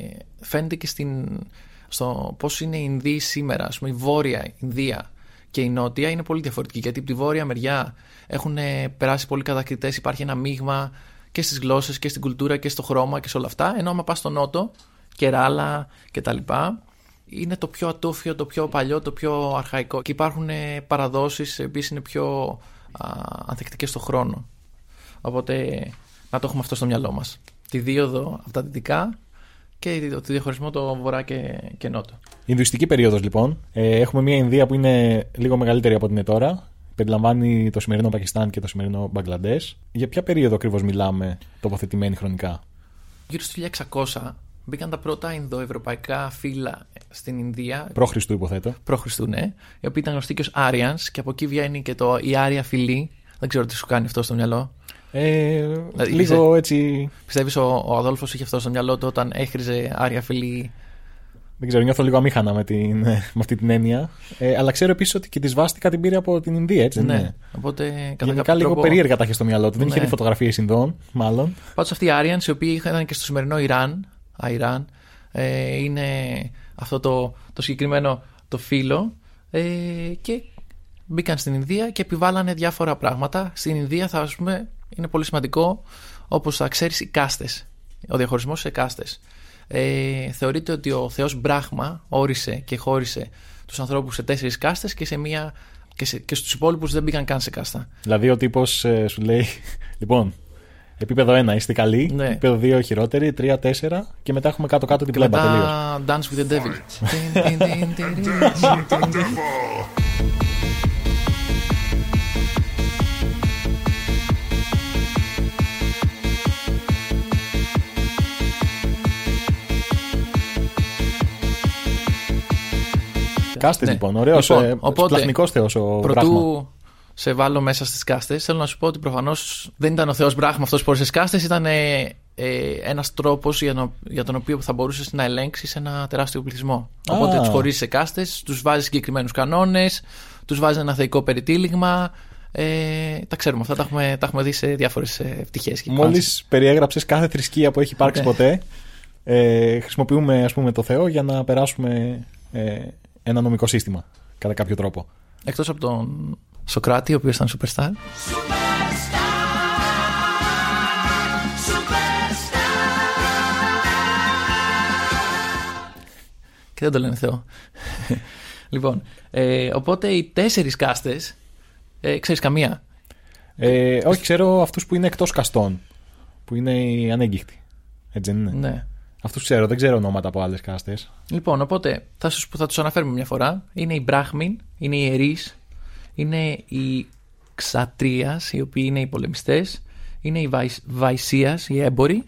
φαίνεται και στην, στο πώς είναι η Ινδία σήμερα. Α πούμε, η βόρεια Ινδία και η νότια είναι πολύ διαφορετική. Γιατί από τη βόρεια μεριά έχουν ε, περάσει πολλοί κατακτητές, υπάρχει ένα μείγμα και στις γλώσσες και στην κουλτούρα και στο χρώμα και σε όλα αυτά. Ενώ άμα πας στο νότο, Κεράλα κτλ. Είναι το πιο ατόφιο, το πιο παλιό, το πιο αρχαϊκό. Και υπάρχουν παραδόσεις, επίση είναι πιο α, ανθεκτικές στο χρόνο. Οπότε να το έχουμε αυτό στο μυαλό μας. Τη δίωδο από τα δυτικά και το διαχωρισμό το βορρά και, και νότο. Ινδουιστική περίοδος λοιπόν. Ε, έχουμε μια Ινδία που είναι λίγο μεγαλύτερη από ό,τι είναι τώρα. Περιλαμβάνει το σημερινό Πακιστάν και το σημερινό Μπαγκλαντές. Για ποια περίοδο ακριβώς μιλάμε τοποθετημένοι χρονικά; Γύρω στο 1600 μπήκαν τα πρώτα Ινδοευρωπαϊκά φύλλα στην Ινδία. Προ Χριστού, υποθέτω. Προ Χριστού, ναι. Οι οποίοι ήταν γνωστοί και ως Άριαν και από εκεί βγαίνει και το, η Άρια φυλή. Δεν ξέρω τι σου κάνει αυτό στο μυαλό. Ε, Δηλαδή, λίγο έτσι. Πιστεύεις ο, ο Αδόλφος είχε αυτό στο μυαλό του όταν έχριζε Άρια φυλή. Δεν ξέρω, νιώθω λίγο αμήχανα με, την, με αυτή την έννοια. Ε, αλλά ξέρω επίσης ότι και τη Βάστηκα την πήρε από την Ινδία, έτσι δεν ναι. είναι; Οπότε κατά Γενικά κάποιο λίγο τρόπο. περίεργα τα είχε στο μυαλό του. Δεν είχε Ναι. δει φωτογραφίες Ινδών, μάλλον. Πάντως αυτοί οι Άριανς, οι οποίοι ήταν και στο σημερινό Ιράν, Αϊράν, ε, είναι αυτό το, το συγκεκριμένο το φύλλο ε, και μπήκαν στην Ινδία και επιβάλλανε διάφορα πράγματα. Στην Ινδία θα ας πούμε είναι πολύ σημαντικό όπως θα ξέρεις οι κάστες, ο διαχωρισμός σε κάστες. Ε, θεωρείται ότι ο θεός Μπράχμα όρισε και χώρισε τους ανθρώπους σε τέσσερις κάστες και, σε μία, και, σε, και στους υπόλοιπους δεν μπήκαν καν σε κάστα. Δηλαδή ο τύπος σου λέει, λοιπόν, επίπεδο 1 είστε καλοί, Ναι. επίπεδο 2 χειρότεροι, 3, 4 και μετά έχουμε κάτω-κάτω την Και πλέμπα τελείως. μετά Dance with the Devil. Κάστες Ναι. λοιπόν, ωραίος. Λοιπόν, ε, οπότε, Πλαθνικό θεός ο Μπράχμα. Πρωτού σε βάλω μέσα στις κάστες, θέλω να σου πω ότι προφανώς δεν ήταν ο Θεός Μπράχμα αυτός που όρισε στις κάστες, ήταν ε, ε, ένας τρόπος για, νο- για τον οποίο θα μπορούσες να ελέγξεις ένα τεράστιο πληθυσμό. Α. Οπότε τους χωρίζεις σε κάστες, τους βάζεις συγκεκριμένους κανόνες, τους βάζεις ένα θεϊκό περιτύλιγμα. Ε, τα ξέρουμε αυτά, τα έχουμε, τα έχουμε δει σε διάφορες πτυχές. Μόλις περιέγραψες κάθε θρησκεία που έχει υπάρξει Ναι. ποτέ, ε, χρησιμοποιούμε ας πούμε το Θεό για να περάσουμε ε, ένα νομικό σύστημα. Κατά κάποιο τρόπο. Εκτός από τον Σοκράτη, ο οποίος ήταν superstar. Και δεν το λένε Θεό. λοιπόν, ε, οπότε οι τέσσερις κάστες. Ε, ξέρεις καμία. Ε, όχι, ξέρω αυτούς που είναι εκτός καστών. Που είναι οι ανέγκυχτοι. Έτσι δεν είναι; Ναι. Αυτούς ξέρω, δεν ξέρω ονόματα από άλλες κάστες. Λοιπόν, οπότε θα, σας, θα τους αναφέρουμε μια φορά. Είναι οι Μπράχμιν, είναι οι Ιερείς, είναι οι Ξατρίας, οι οποίοι είναι οι πολεμιστές, είναι οι Βαϊ, Βαϊσίας, οι έμποροι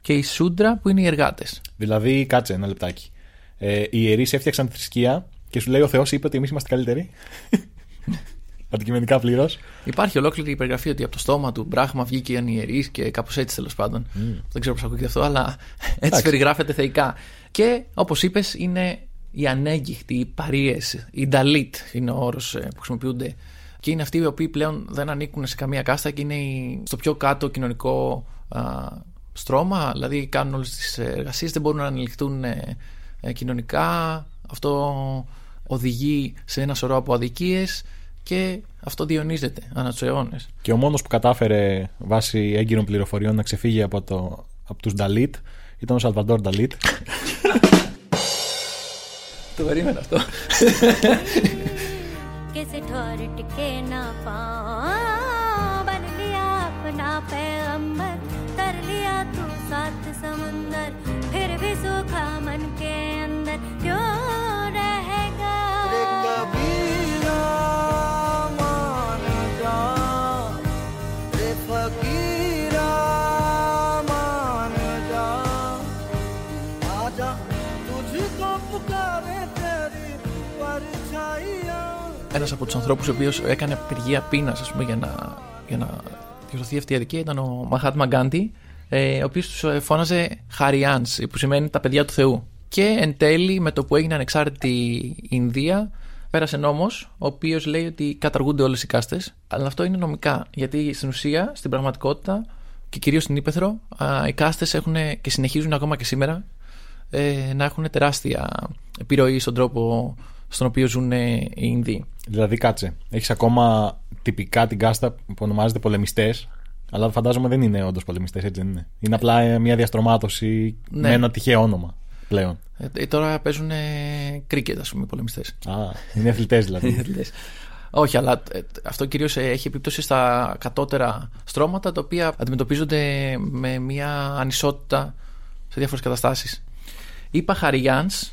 και οι Σούντρα που είναι οι εργάτες. Δηλαδή, κάτσε ένα λεπτάκι. Ε, οι ιερεί έφτιαξαν τη θρησκεία και σου λέει ο Θεός είπε ότι εμείς είμαστε καλύτεροι; Αντικειμενικά πλήρως. Υπάρχει ολόκληρη η περιγραφή ότι από το στόμα του Μπράχμα βγήκαν οι ιερεί και κάπως έτσι τέλος πάντων. Δεν ξέρω πώς ακούγεται αυτό, αλλά έτσι Εντάξει. περιγράφεται θεϊκά. Και όπως είπες, είναι οι ανέγκυχτοι, οι παρείε, οι νταλίτ είναι ο όρος που χρησιμοποιούνται. Και είναι αυτοί οι οποίοι πλέον δεν ανήκουν σε καμία κάστα και είναι οι- στο πιο κάτω κοινωνικό α, στρώμα. Δηλαδή κάνουν όλες τις εργασίες, δεν μπορούν να ανελιχθούν ε, ε, κοινωνικά. Αυτό οδηγεί σε ένα σωρό από αδικίες και αυτό διονύζεται ανά του αιώνε. Και ο μόνο που κατάφερε βάσει έγκυρων πληροφοριών να ξεφύγει από, το, από του Νταλίτ ήταν ο Σαλβαντόρ Νταλίτ. Το περίμενα αυτό. किसी ठोर टिके ना पाओ बन लिया अपना पैगंबर από τους ανθρώπους ο οποίο έκανε απεργία πείνας, ας πούμε, για να, για να διορθωθεί αυτή η αδικία ήταν ο Μαχάτμα Γκάντι, ε, ο οποίος τους φώναζε Χαριάν, που σημαίνει τα παιδιά του Θεού. Και εν τέλει, με το που έγινε ανεξάρτητη η Ινδία, πέρασε νόμος, ο οποίος λέει ότι καταργούνται όλες οι κάστες. Αλλά αυτό είναι νομικά. Γιατί στην ουσία, στην πραγματικότητα και κυρίως στην Ήπεθρο, α, οι κάστες έχουν και συνεχίζουν ακόμα και σήμερα ε, να έχουν τεράστια επιρροή στον τρόπο στον οποίο ζουν ε, οι Ινδοί. δηλαδή, κάτσε. Έχεις ακόμα τυπικά την κάστα που ονομάζεται πολεμιστές. Αλλά φαντάζομαι δεν είναι όντως πολεμιστές, έτσι δεν είναι. Είναι απλά ε, μια διαστρωμάτωση Ναι. με ένα τυχαίο όνομα πλέον. Ε, ε, τώρα παίζουν κρίκετ, ας πούμε, οι πολεμιστές. Α, είναι αθλητές δηλαδή. Όχι, αλλά ε, αυτό κυρίως ε, έχει επίπτωση στα κατώτερα στρώματα τα οποία αντιμετωπίζονται με μια ανισότητα σε διάφορες καταστάσεις. Είπα Χαριγιάνς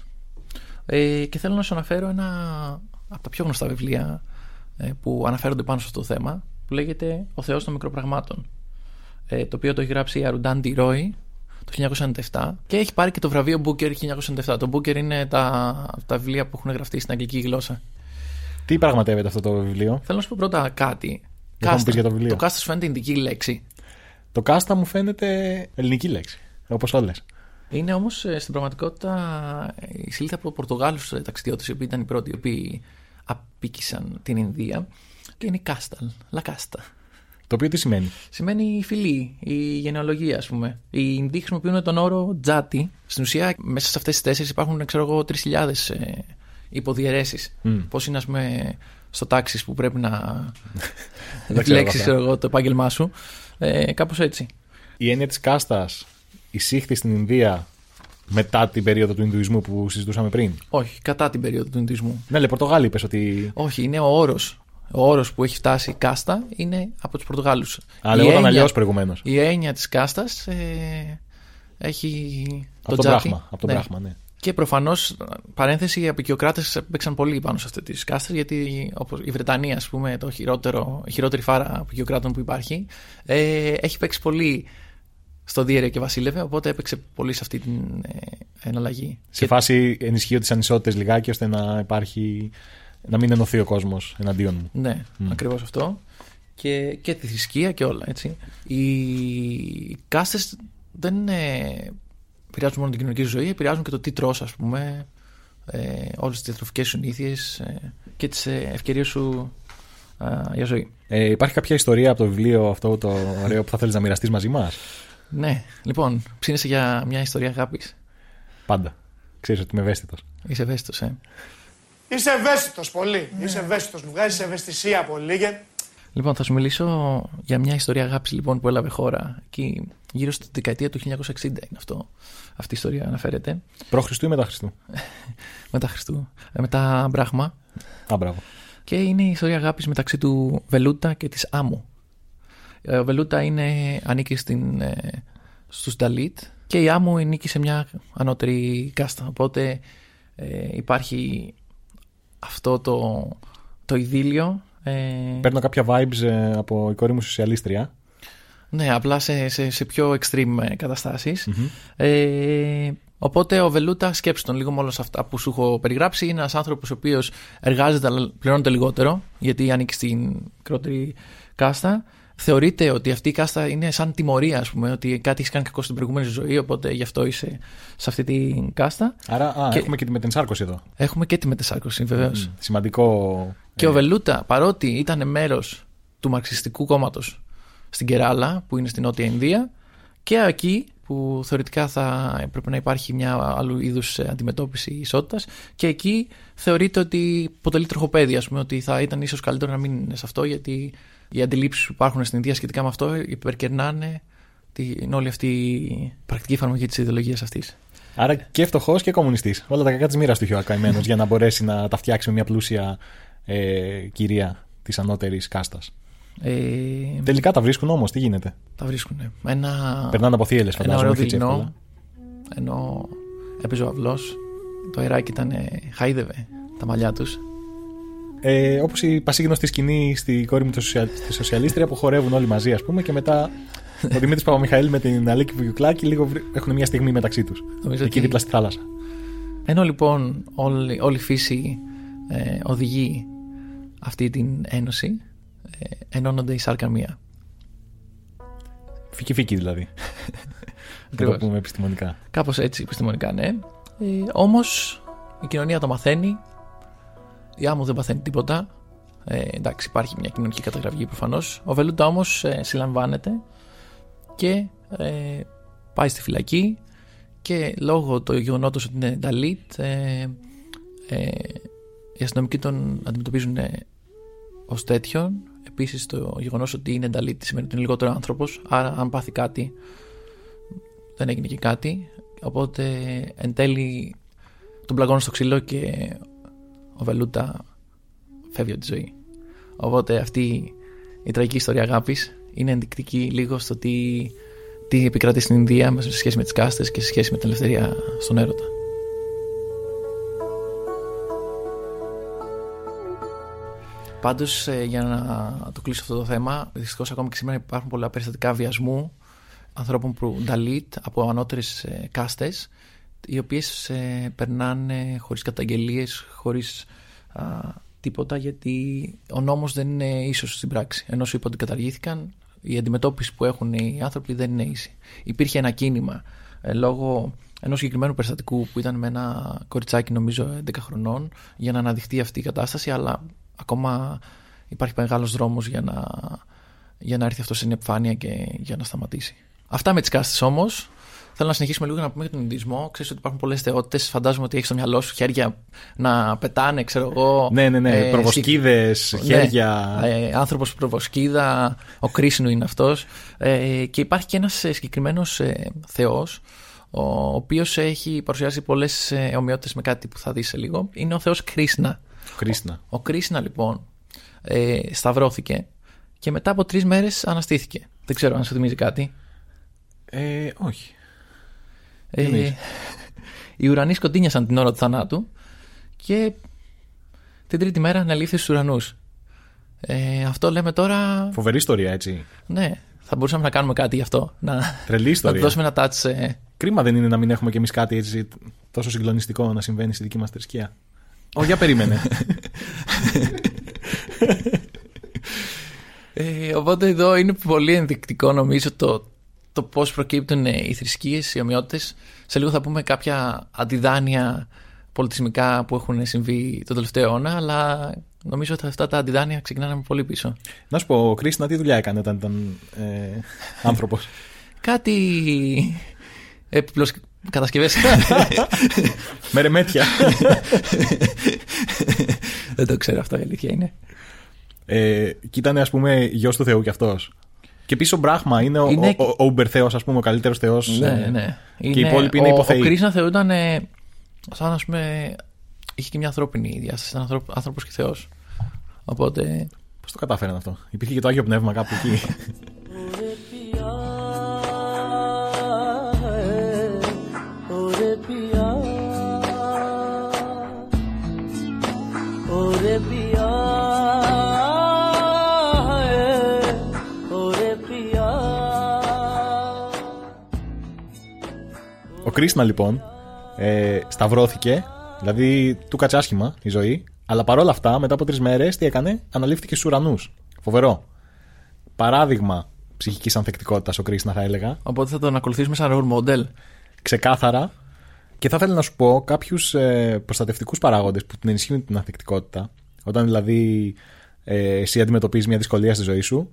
ε, και θέλω να σου αναφέρω ένα από τα πιο γνωστά βιβλία ε, που αναφέρονται πάνω σε αυτό το θέμα που λέγεται «Ο Θεός των μικροπραγμάτων» ε, το οποίο το έχει γράψει η Αρουντάν Ρόι το 1997 και έχει πάρει και το βραβείο Booker 1997. Το Booker είναι τα, τα βιβλία που έχουν γραφτεί στην αγγλική γλώσσα. Τι πραγματεύεται αυτό το βιβλίο; Θέλω να σου πω πρώτα κάτι. Δεν θα μου πεις για το βιβλίο. Το κάστα σου φαίνεται ειδική λέξη. Το κάστα μου φαίνεται ελληνική λέξη. Όπως όλε. Είναι όμως στην πραγματικότητα η σελίδα από Πορτογάλους ταξιδιώτες, οι οποίοι ήταν οι πρώτοι οι οποίοι απίκησαν την Ινδία. Και είναι η Κάσταλ, Λα Κάστα. Το οποίο τι σημαίνει; Σημαίνει η φυλή, η γενεολογία, ας πούμε. Οι Ινδοί χρησιμοποιούν τον όρο τζάτι. Στην ουσία, μέσα σε αυτές τις τέσσερις υπάρχουν, ξέρω εγώ, 3.000 ε, υποδιαιρέσεις. Mm. Πώς είναι, ας πούμε, στο τάξη που πρέπει να Δεν ξέρω επιλέξεις αυτά. το επάγγελμά σου. Ε, Κάπως έτσι. Η έννοια της κάστας εισήχθη στην Ινδία μετά την περίοδο του Ινδουισμού που συζητούσαμε πριν; Όχι, κατά την περίοδο του Ινδουισμού. Ναι, λέει Πορτογάλοι είπες ότι. Όχι, είναι ο όρος. Ο όρος που έχει φτάσει η κάστα είναι από τους Πορτογάλους. Α, λεγόταν αλλιώς προηγουμένως. Η έννοια της κάστας ε, έχει. Από το τον τζάτι. πράγμα. Από τον Ναι. πράγμα, ναι. Και προφανώς, παρένθεση, οι απεικιοκράτες παίξαν πολύ πάνω σε αυτές τις κάστες, γιατί όπως η Βρετανία, ας πούμε, το χειρότερο, η χειρότερη φάρα απεικιοκράτων που υπάρχει, ε, έχει παίξει πολύ στο Διέρε και Βασίλευε, οπότε έπαιξε πολύ σε αυτή την ε, εναλλαγή. Σε Και- φάση ενισχύω τις ανισότητες λιγάκι ώστε να υπάρχει. να μην ενωθεί ο κόσμος εναντίον μου. Ναι, ακριβώς αυτό. Και, και τη θρησκεία και όλα, έτσι. Οι κάστες δεν ε, επηρεάζουν μόνο την κοινωνική σου ζωή, επηρεάζουν και το τι τρως, ας πούμε, ε, όλες τις διατροφικές συνήθειες ε, και τις ε, ευκαιρίες σου α, για ζωή. Ε, υπάρχει κάποια ιστορία από το βιβλίο αυτό το ωραίο που θα θέλεις να μοιραστείς μαζί μας; Ναι, λοιπόν, ψήνεσαι για μια ιστορία αγάπης. Πάντα. Ξέρεις ότι είμαι ευαίσθητος. Είσαι ευαίσθητος, ε. Είσαι ευαίσθητος πολύ. Είσαι ευαίσθητος. Μου βγάζεις ευαισθησία πολύ. Και... Λοιπόν, θα σου μιλήσω για μια ιστορία αγάπης λοιπόν, που έλαβε χώρα εκεί γύρω στη δεκαετία του 1960 είναι αυτό. Αυτή η ιστορία αναφέρεται. Προ Χριστού ή μετά Χριστού; Μετά Χριστού. Ε, μετά Μπράχμα. Α, μπράβο. Και είναι η ιστορία αγάπης μεταξύ του Βελούτα και της Άμμου. Ε, Ο Βελούτα είναι, ανήκει στην, ε, στους Νταλίτ και η Άμμου ανήκει σε μια ανώτερη κάστα. Οπότε ε, υπάρχει αυτό το, το ειδήλιο. Ε, Παίρνω κάποια vibes ε, από η κόρη μου σοσιαλίστρια. ναι, απλά σε, σε, σε πιο extreme ε, καταστασεις Ε, οπότε ο Βελούτα, σκέψτε τον λίγο με όλα αυτά που σου έχω περιγράψει. Είναι ένας άνθρωπος ο οποίος εργάζεται αλλά πληρώνεται λιγότερο, γιατί ανήκει στην μικρότερη κάστα. Θεωρείται ότι αυτή η κάστα είναι σαν τιμωρία, ας πούμε, ότι κάτι έχεις κάνει κακό στην προηγούμενη σου ζωή, οπότε γι' αυτό είσαι σε αυτή την κάστα; Άρα α, Και- έχουμε και τη μετενσάρκωση εδώ. Έχουμε και τη μετεσάρκωση, βεβαίως. Σημαντικό. Και ε, ο Βελούτα, παρότι ήταν μέρος του μαρξιστικού κόμματος στην Κεράλα, που είναι στην Νότια Ινδία, και εκεί που θεωρητικά θα έπρεπε να υπάρχει μια άλλου είδους αντιμετώπιση ισότητας, και εκεί θεωρείται ότι αποτελεί τροχοπέδι, ας πούμε, ότι θα ήταν ίσως καλύτερο να μην είναι σε αυτό, γιατί οι αντιλήψεις που υπάρχουν στην Ινδία σχετικά με αυτό υπερκερνάνε την όλη αυτή η πρακτική εφαρμογή της ιδεολογίας αυτής. Άρα και φτωχός και κομμουνιστής. Όλα τα κακά της μοίρας του είχε ο καημένο για να μπορέσει να τα φτιάξει με μια πλούσια ε, κυρία της ανώτερης κάστας. Ε, Τελικά τα βρίσκουν όμως, τι γίνεται; τα βρίσκουν. Ένα, Περνάνε από θύελες, ένα φαντάζομαι. ωραίο όχι έτσι δειλινό, εύκολα. ενώ έπαιζε ο αυλός. Το αεράκι ήταν, ε, χάιδευε τα μαλλιά τους. Ε, Όπως η πασίγνωστη σκηνή στη κόρη μου τη σοσια... στη σοσιαλίστρια που χορεύουν όλοι μαζί, ας πούμε, και μετά ο Δημήτρης Παπαμιχαήλ με την Αλίκη Βουγιουκλάκη λίγο βρ- έχουν μια στιγμή μεταξύ τους. Νομίζω Εκεί ότι- δίπλα στη θάλασσα. Ενώ λοιπόν όλη, όλη η φύση ε, οδηγεί αυτή την ένωση, ε, ενώνονται η σάρκα μία. Φίκι φίκι δηλαδή. Να το Ακριβώς. πούμε επιστημονικά. Κάπως έτσι επιστημονικά, ναι. Ε, Όμως η κοινωνία το μαθαίνει. Η άμμο δεν παθαίνει τίποτα. Ε, εντάξει, υπάρχει μια κοινωνική καταγραφή προφανώς. Ο Βελούτα όμως ε, συλλαμβάνεται και ε, πάει στη φυλακή και λόγω του γεγονότος ότι είναι Νταλίτ, ε, ε, οι αστυνομικοί τον αντιμετωπίζουν ε, ως τέτοιον. Επίσης το γεγονός ότι είναι Νταλίτ σημαίνει ότι είναι λιγότερο άνθρωπος. Άρα, αν πάθει κάτι, δεν έγινε και κάτι. Οπότε εν τέλει τον πλαγώνουν στο ξύλο και ο Βελούτα φεύγει από τη ζωή. Οπότε αυτή η τραγική ιστορία αγάπης είναι ενδεικτική λίγο στο τι, τι επικρατεί στην Ινδία μέσα σε σχέση με τις κάστες και σε σχέση με την ελευθερία στον έρωτα. Πάντως ε, για να το κλείσω αυτό το θέμα, δυστυχώς ακόμα και σήμερα υπάρχουν πολλά περιστατικά βιασμού ανθρώπων που Dalit από ανώτερες ε, κάστες οι οποίες ε, περνάνε χωρίς καταγγελίες, χωρίς α, τίποτα γιατί ο νόμος δεν είναι ίσος στην πράξη. Ενώ σου είπα ότι καταργήθηκαν, η αντιμετώπιση που έχουν οι άνθρωποι δεν είναι ίση. Υπήρχε ένα κίνημα ε, λόγω ενός συγκεκριμένου περιστατικού που ήταν με ένα κοριτσάκι νομίζω 11 χρονών για να αναδειχθεί αυτή η κατάσταση αλλά ακόμα υπάρχει μεγάλος δρόμος για να, για να έρθει αυτό στην επιφάνεια και για να σταματήσει. Αυτά με τις κάστες όμως. Θέλω να συνεχίσουμε λίγο να πούμε για τον Ινδισμό. Ξέρεις ότι υπάρχουν πολλές θεότητες. Φαντάζομαι ότι έχεις στο μυαλό σου χέρια να πετάνε, ξέρω εγώ. Ναι, ναι, ναι. ε, Προβοσκίδες, συ- χέρια. Ναι, ε, άνθρωπος προβοσκίδα, ο Κρίσνου είναι αυτός. Ε, και υπάρχει και ένας ε, συγκεκριμένος ε, θεός, ο οποίος έχει παρουσιάσει πολλές ε, ομοιότητες με κάτι που θα δεις σε λίγο. Είναι ο θεός Κρίσνα. Κρίσνα. Ο Κρίσνα λοιπόν ε, σταυρώθηκε και μετά από τρεις μέρες αναστήθηκε. Δεν ξέρω αν σου θυμίζει κάτι. Ε, όχι. Ε, εννοείς; οι ουρανοί σκοτίνιασαν την ώρα του θανάτου και την τρίτη μέρα αναλήφθη στους ουρανούς. Ε, αυτό λέμε τώρα... Φοβερή ιστορία, έτσι. Ναι, θα μπορούσαμε να κάνουμε κάτι γι' αυτό. Να, Τρελή να του ιστορία. δώσουμε ένα touch. ε, Κρίμα δεν είναι να μην έχουμε κι εμείς κάτι έτσι τόσο συγκλονιστικό να συμβαίνει στη δική μας θρησκεία. Ω, για περίμενε. Ε, οπότε εδώ είναι πολύ ενδεικτικό νομίζω το, το πώς προκύπτουν ε, οι θρησκείες, οι ομοιότητες. Σε λίγο θα πούμε κάποια αντιδάνεια πολιτισμικά που έχουν συμβεί τον τελευταίο αιώνα, αλλά νομίζω ότι αυτά τα αντιδάνεια ξεκινάνε από πολύ πίσω. να σου πω, ο Κρίσνα τι δουλειά έκανε όταν ήταν ε, άνθρωπος; Κάτι έπιπλος κατασκευές. Με ρεμέτια. Δεν το ξέρω αυτό η αλήθεια είναι. ε, και ήταν, ας πούμε, γιος του Θεού κι αυτός. Και επίση ο Μπράχμα είναι, ο- Είναι- ο, ο, ο Ουμπερ Θεός, ας πούμε, ο καλύτερος Θεός. Ναι, ναι. Και οι υπόλοιποι είναι ο, υποθεοί. Ο Κρίσνα θεωρούταν ε, σαν να πούμε είχε και μια ανθρώπινη διάσταση, ήταν άνθρω- άνθρωπος και θεός. Οπότε Πώς το κατάφεραν αυτό; Υπήρχε και το Άγιο Πνεύμα κάπου εκεί. Κρίσνα λοιπόν ε, σταυρώθηκε, δηλαδή του κάτσε άσχημα η ζωή, αλλά παρόλα αυτά μετά από τρεις μέρες τι έκανε, αναλήφθηκε στους ουρανούς. Φοβερό. Παράδειγμα ψυχικής ανθεκτικότητας ο Κρίσνα, θα έλεγα. Οπότε θα τον ακολουθήσουμε σαν role model. Ξεκάθαρα. Και θα ήθελα να σου πω κάποιους ε, προστατευτικούς παράγοντες που την ενισχύουν την ανθεκτικότητα. Όταν δηλαδή ε, εσύ αντιμετωπίζεις μια δυσκολία στη ζωή σου,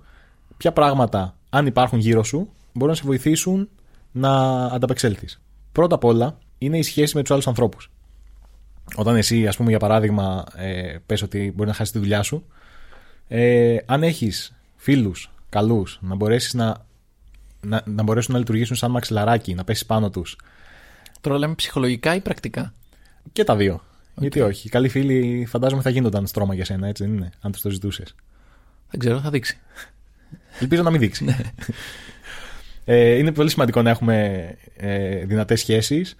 ποια πράγματα, αν υπάρχουν γύρω σου, μπορούν να σε βοηθήσουν να ανταπεξέλθεις. Πρώτα απ' όλα είναι η σχέση με τους άλλους ανθρώπους. Όταν εσύ, ας πούμε, για παράδειγμα, ε, πες ότι μπορεί να χάσεις τη δουλειά σου, ε, αν έχεις φίλους καλούς, να μπορέσεις να, να, να μπορέσουν να λειτουργήσουν σαν μαξιλαράκι, να πέσεις πάνω τους. Τώρα λέμε ψυχολογικά ή πρακτικά; Και τα δύο. Γιατί όχι. Οι καλοί φίλοι φαντάζομαι θα γίνονταν στρώμα για σένα, έτσι δεν είναι, αν τους το ζητούσες. Δεν ξέρω, θα δείξει. Ελπίζω να μην δείξει. ε, είναι πολύ σημαντικό να έχουμε ε, δυνατές σχέσεις,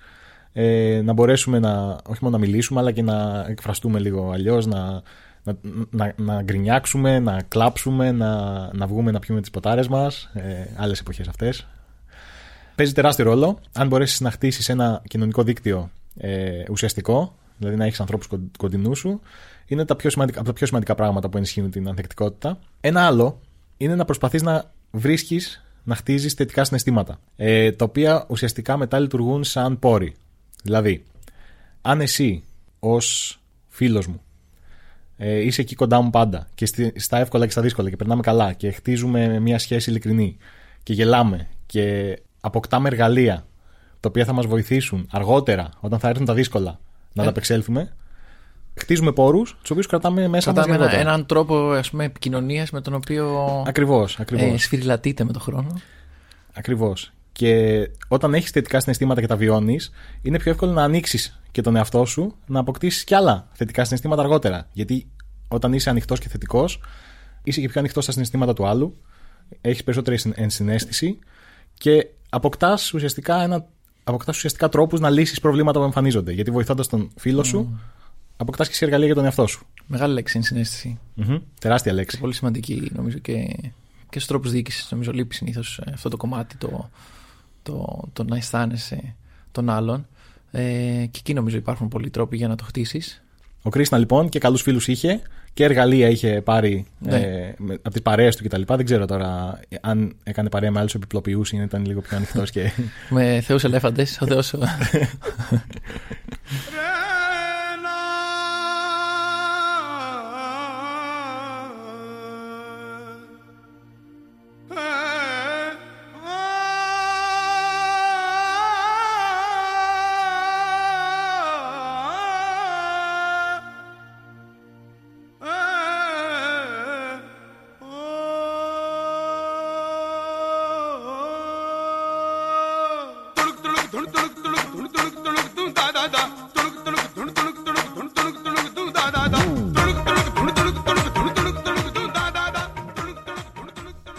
ε, να μπορέσουμε να, όχι μόνο να μιλήσουμε, αλλά και να εκφραστούμε λίγο αλλιώς, να, να, να, να γκρινιάξουμε, να κλάψουμε, να, να βγούμε να πιούμε τις ποτάρες μας, ε, άλλες εποχές αυτές. Παίζει τεράστιο ρόλο. Αν μπορέσεις να χτίσεις ένα κοινωνικό δίκτυο ε, ουσιαστικό, δηλαδή να έχεις ανθρώπους κοντινού σου, είναι τα πιο σημαντικά, από τα πιο σημαντικά πράγματα που ενισχύουν την ανθεκτικότητα. Ένα άλλο είναι να προσπαθείς να βρίσκεις, να χτίζεις θετικά συναισθήματα, ε, τα οποία ουσιαστικά μετά λειτουργούν σαν πόροι. Δηλαδή, αν εσύ ως φίλος μου ε, είσαι εκεί κοντά μου πάντα και στη- στα εύκολα και στα δύσκολα και περνάμε καλά και χτίζουμε μια σχέση ειλικρινή και γελάμε και αποκτάμε εργαλεία τα οποία θα μας βοηθήσουν αργότερα όταν θα έρθουν τα δύσκολα να Ε. ανταπεξέλθουμε χτίζουμε πόρους τους οποίους κρατάμε μέσα μας Κρατάμε για ένα, αργότερα. έναν τρόπο ας πούμε, επικοινωνίας με τον οποίο Ακριβώς, ακριβώς. ε, σφυριλατείται με τον χρόνο. Ακριβώς. Και όταν έχεις θετικά συναισθήματα και τα βιώνεις, είναι πιο εύκολο να ανοίξεις και τον εαυτό σου να αποκτήσεις κι άλλα θετικά συναισθήματα αργότερα. Γιατί όταν είσαι ανοιχτός και θετικός, είσαι και πιο ανοιχτός στα συναισθήματα του άλλου, έχεις περισσότερη συν- ενσυναίσθηση και αποκτάς ουσιαστικά, ένα, αποκτάς ουσιαστικά τρόπους να λύσεις προβλήματα που εμφανίζονται. Γιατί βοηθώντας τον φίλο σου, αποκτάς και εσύ εργαλεία για τον εαυτό σου. Μεγάλη λέξη είναι συνέστηση. Μμμ. Τεράστια λέξη. Πολύ σημαντική νομίζω και και στους τρόπους διοίκησης. Νομίζω λείπει συνήθως αυτό το κομμάτι, το, το, το να αισθάνεσαι τον άλλον. Ε, και εκεί νομίζω υπάρχουν πολλοί τρόποι για να το χτίσεις. Ο Κρίσνα λοιπόν και καλούς φίλους είχε και εργαλεία είχε πάρει Ναι. ε, με- από τις παρέες του κτλ. Δεν ξέρω τώρα αν έκανε παρέα με άλλους επιπλοποιούς ή αν ήταν λίγο πιο ανοιχτός και. Με θεούς ελέφαντες. Ο θεός.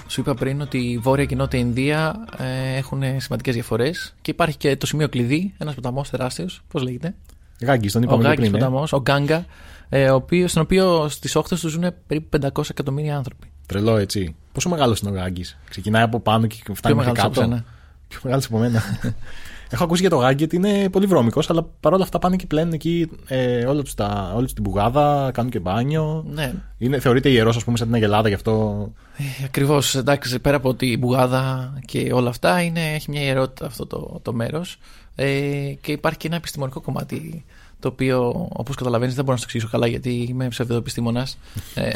Σου είπα πριν ότι η Βόρεια και η Νότια Ινδία ε, έχουν σημαντικέ διαφορέ και υπάρχει και το σημείο κλειδί, ένα ποταμό τεράστιο. Πώ λέγεται? Γάγκη, τον Ο είπαμε και Γκάγκη πριν. ε. ποταμό, ο Γκάγκα, ε, ο οποίος, στον οποίο στι όχθε του ζουν περίπου 500 εκατομμύρια άνθρωποι. Τρελό, έτσι. Πόσο μεγάλο είναι ο Γάγκη. Ξεκινάει από πάνω και φτάνει Πιο μέχρι μεγάλο από κάτω. σένα. Πιο μεγάλο από μένα. Έχω ακούσει για το Γάγκη ότι είναι πολύ βρώμικος, αλλά παρόλα αυτά πάνε και πλένουν εκεί ε, όλη τους τα- όλη τους την μπουγάδα, κάνουν και μπάνιο. Ναι, Είναι, θεωρείται ιερός, ας πούμε, σαν την Αγελάδα, γι' αυτό. ε, ακριβώς. Εντάξει, πέρα από την μπουγάδα και όλα αυτά, είναι, έχει μια ιερότητα αυτό το, το μέρος. Ε, και υπάρχει και ένα επιστημονικό κομμάτι το οποίο, όπως καταλαβαίνεις, δεν μπορώ να σου το εξηγήσω καλά γιατί είμαι ψευδοεπιστήμονας. ε,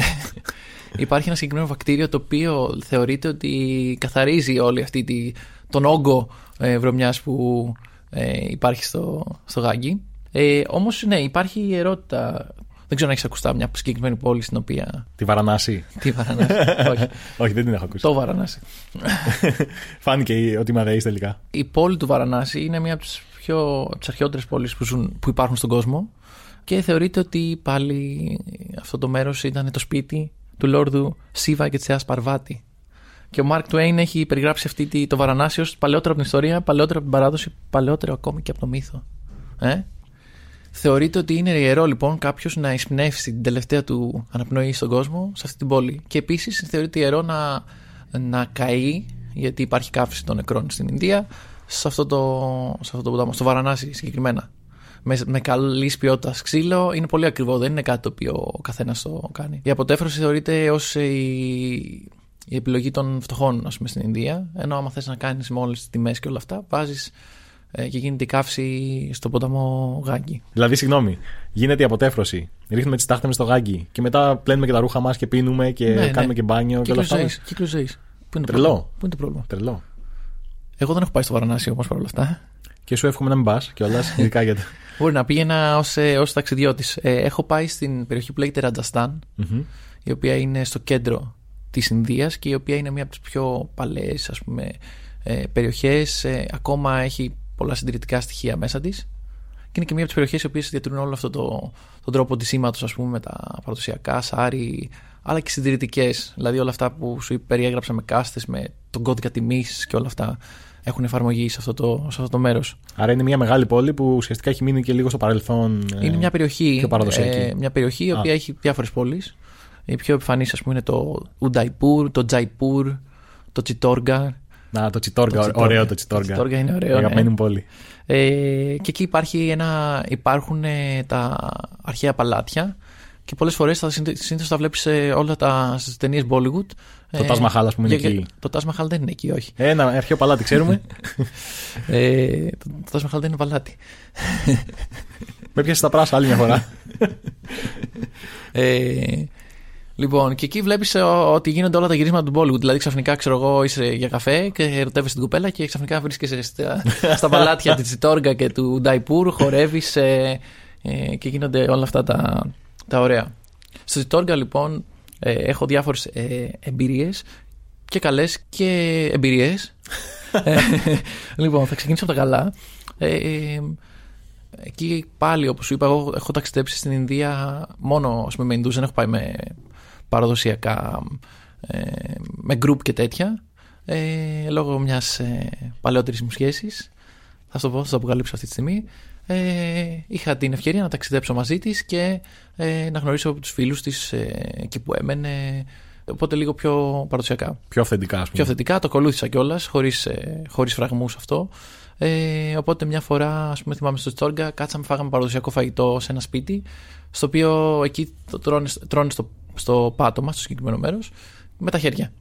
υπάρχει ένα συγκεκριμένο βακτήριο το οποίο θεωρείται ότι καθαρίζει όλη αυτή τη, τον όγκο ε, βρωμιάς που ε, υπάρχει στο, στο γάγκι. Ε, Όμως, ναι, υπάρχει ιερότητα. Δεν ξέρω αν έχεις ακουστά μια συγκεκριμένη πόλη στην οποία. Τη Βαρανάση. Τι Βαρανάση. Όχι. Όχι, δεν την έχω ακούσει. Το Βαρανάση. Φάνηκε ότι είμαι αδεή τελικά. Η πόλη του Βαρανάση είναι μια από τις πιο από τις αρχαιότερες πόλεις που, ζουν, που υπάρχουν στον κόσμο και θεωρείται ότι πάλι αυτό το μέρος ήταν το σπίτι του Λόρδου Σίβα και της Θεάς Παρβάτη. Και ο Μάρκ Τουέιν έχει περιγράψει αυτή τη, το Βαρανάσι ως παλαιότερο από την ιστορία, παλαιότερο από την παράδοση, παλαιότερο ακόμη και από το μύθο. Ε; Θεωρείται ότι είναι ιερό λοιπόν κάποιος να εισπνεύσει την τελευταία του αναπνοή στον κόσμο σε αυτή την πόλη. Και επίσης θεωρείται ιερό να, να καεί, γιατί υπάρχει καύση των νεκρών στην Ινδία, σε αυτό το, σε αυτό το ποτάμο, στο Βαρανάσι συγκεκριμένα. Με, με καλής ποιότητας ξύλο, είναι πολύ ακριβό, δεν είναι κάτι το οποίο ο καθένας το κάνει. Η αποτέφρωση θεωρείται ως η, η επιλογή των φτωχών, ας πούμε, στην Ινδία. Ενώ άμα θες να κάνεις με όλες τις τιμές και όλα αυτά, βάζεις ε, και γίνεται η καύση στο ποταμό Γάγκη. Δηλαδή, συγγνώμη, γίνεται η αποτέφρωση. Ρίχνουμε τις τάχτες στο γάγκι και μετά πλένουμε και τα ρούχα μας και πίνουμε και Ναι, κάνουμε ναι. και μπάνιο και όλα Κύκλος αυτά. ζωής. Κύκλος ζωής. Πού είναι το Τρελό. πρόβλημα; Πού είναι το πρόβλημα; Τρελό. Εγώ δεν έχω πάει στο Βαρανάσι όμως παρόλα αυτά. Και σου εύχομαι να μην πας κιόλας, ειδικά γιατί. Μπορεί να πήγαινα ως ως ταξιδιώτης. Ε, έχω πάει στην περιοχή που λέγεται Ρατζαστάν, Μμμ. η οποία είναι στο κέντρο της Ινδίας και η οποία είναι μία από τις πιο παλαιές ε, περιοχές. Ε, ακόμα έχει πολλά συντηρητικά στοιχεία μέσα της. Και είναι και μία από τις περιοχές οι οποίες διατηρούν όλο αυτό το, τον τρόπο αντισήματο, ας πούμε, με τα παραδοσιακά, σάρι, αλλά και συντηρητικές. Δηλαδή όλα αυτά που σου περιέγραψα με κάστες, με τον κώδικα τιμής και όλα αυτά έχουν εφαρμογή σε αυτό το, σε αυτό το μέρος. Άρα είναι μια μεγάλη πόλη που ουσιαστικά έχει μείνει και λίγο στο παρελθόν. ε, Είναι μια περιοχή, πιο παραδοσιακή. ε, μια περιοχή η Α. οποία έχει διάφορες πόλεις. Η πιο επιφανή, ας πούμε, είναι το Ουνταϊπούρ, το Τζαϊπούρ, το Τσιτόργα. Να, το Τσιτόργα, Το Τσιτόργα. ωραίο το Το Τσιτόργα. Τσιτόργα είναι ωραίο, ναι. Αγαπημένη μου πόλη. Ε, και εκεί υπάρχει ένα, υπάρχουν ε, τα αρχαία παλάτια και πολλές φορές θα, συνήθως τα βλέπεις σε όλα τα στις ταινίες Bollywood. Το Taj Mahal, ας πούμε, είναι για- εκεί. Το Taj Mahal δεν είναι εκεί, όχι. Ένα αρχαίο παλάτι, ξέρουμε. ε, το, το Taj Mahal δεν είναι παλάτι. Με πιάσεις τα πράσα άλλη μια φορά. Ε, λοιπόν, και εκεί βλέπεις ότι γίνονται όλα τα γυρίσματα του Bollywood. Δηλαδή, ξαφνικά, ξέρω εγώ, είσαι για καφέ και ερωτεύεσαι την κουπέλα και ξαφνικά βρίσκεσαι στα, στα παλάτια της Τσιτόργα και του Νταϊπούρ, χορεύεις ε, ε, και γίνονται όλα αυτά τα, τα ωραία. Στο Τσιτόργα, λοιπόν, ε, έχω διάφορες ε, εμπειρίες και καλές και εμπειρίε. λοιπόν, θα ξεκινήσω από τα καλά. Ε, ε, Εκεί πάλι, όπως σου είπα, εγώ έχω ταξιδέψει στην Ινδία μόνο ας πούμε, με Ινδούς, δεν έχω πάει με παραδοσιακά, ε, με group και τέτοια. Ε, λόγω μιας ε, παλαιότερης μου σχέσης, θα σου το πω, θα το αποκαλύψω αυτή τη στιγμή. Ε, είχα την ευκαιρία να ταξιδέψω μαζί της και ε, να γνωρίσω από τους φίλους της ε, εκεί που έμενε Οπότε λίγο πιο παραδοσιακά. Πιο αυθεντικά, ας πούμε. Πιο αυθεντικά, το ακολούθησα κιόλας, χωρίς χωρίς φραγμούς αυτό. Ε, οπότε μια φορά, ας πούμε, θυμάμαι στο Τσόργκα, κάτσαμε, φάγαμε παραδοσιακό φαγητό σε ένα σπίτι, στο οποίο εκεί το τρώνε, τρώνε στο, στο πάτωμα, στο συγκεκριμένο μέρος, με τα χέρια.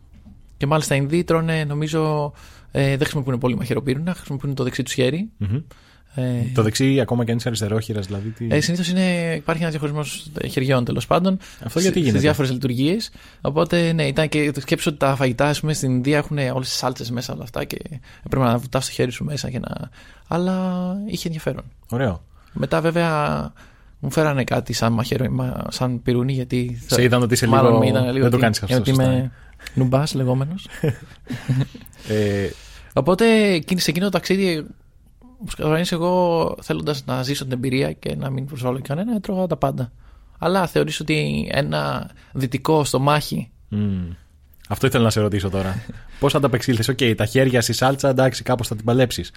Και μάλιστα οι Ινδοί τρώνε, νομίζω, ε, δεν χρησιμοποιούν πολύ μαχαιροπύρουνα, χρησιμοποιούν το δεξί τους χέρι. Μμμ. Ε, Το δεξί, ακόμα και αν είσαι αριστερόχειρας, δηλαδή. Τι... ε, Συνήθως υπάρχει ένας διαχωρισμός χεριών τέλος πάντων. Αυτό γιατί Στις γίνεται; διάφορες λειτουργίες. Οπότε ναι, ήταν και το σκέψω ότι τα φαγητά ας πούμε, στην Ινδία έχουν όλες τις σάλτσες μέσα όλα αυτά και έπρεπε να βουτάς το χέρι σου μέσα και να. Αλλά είχε ενδιαφέρον. Ωραίο. Μετά βέβαια μου φέρανε κάτι σαν, μαχαίρο, μα- σαν πυρούνι γιατί. Σε είδαν ότι είσαι μάλλον λίγο- με είδαν λίγο. δεν το ότι- κάνεις αυτό Γιατί σωστά, είμαι νουμπάς λεγόμενος. Ε, Οπότε εκείνη- σε εκείνο το ταξίδι, όπως καταλαβαίνεις, εγώ θέλοντας να ζήσω την εμπειρία και να μην προσβάλλω κανένα, έτρωγα τα πάντα. Αλλά θεωρείς ότι ένα δυτικό στομάχι. μμ. Αυτό ήθελα να σε ρωτήσω τώρα. Πώς ανταπεξήλθε, Οκ, τα χέρια στη σάλτσα, εντάξει, κάπως θα την παλέψεις.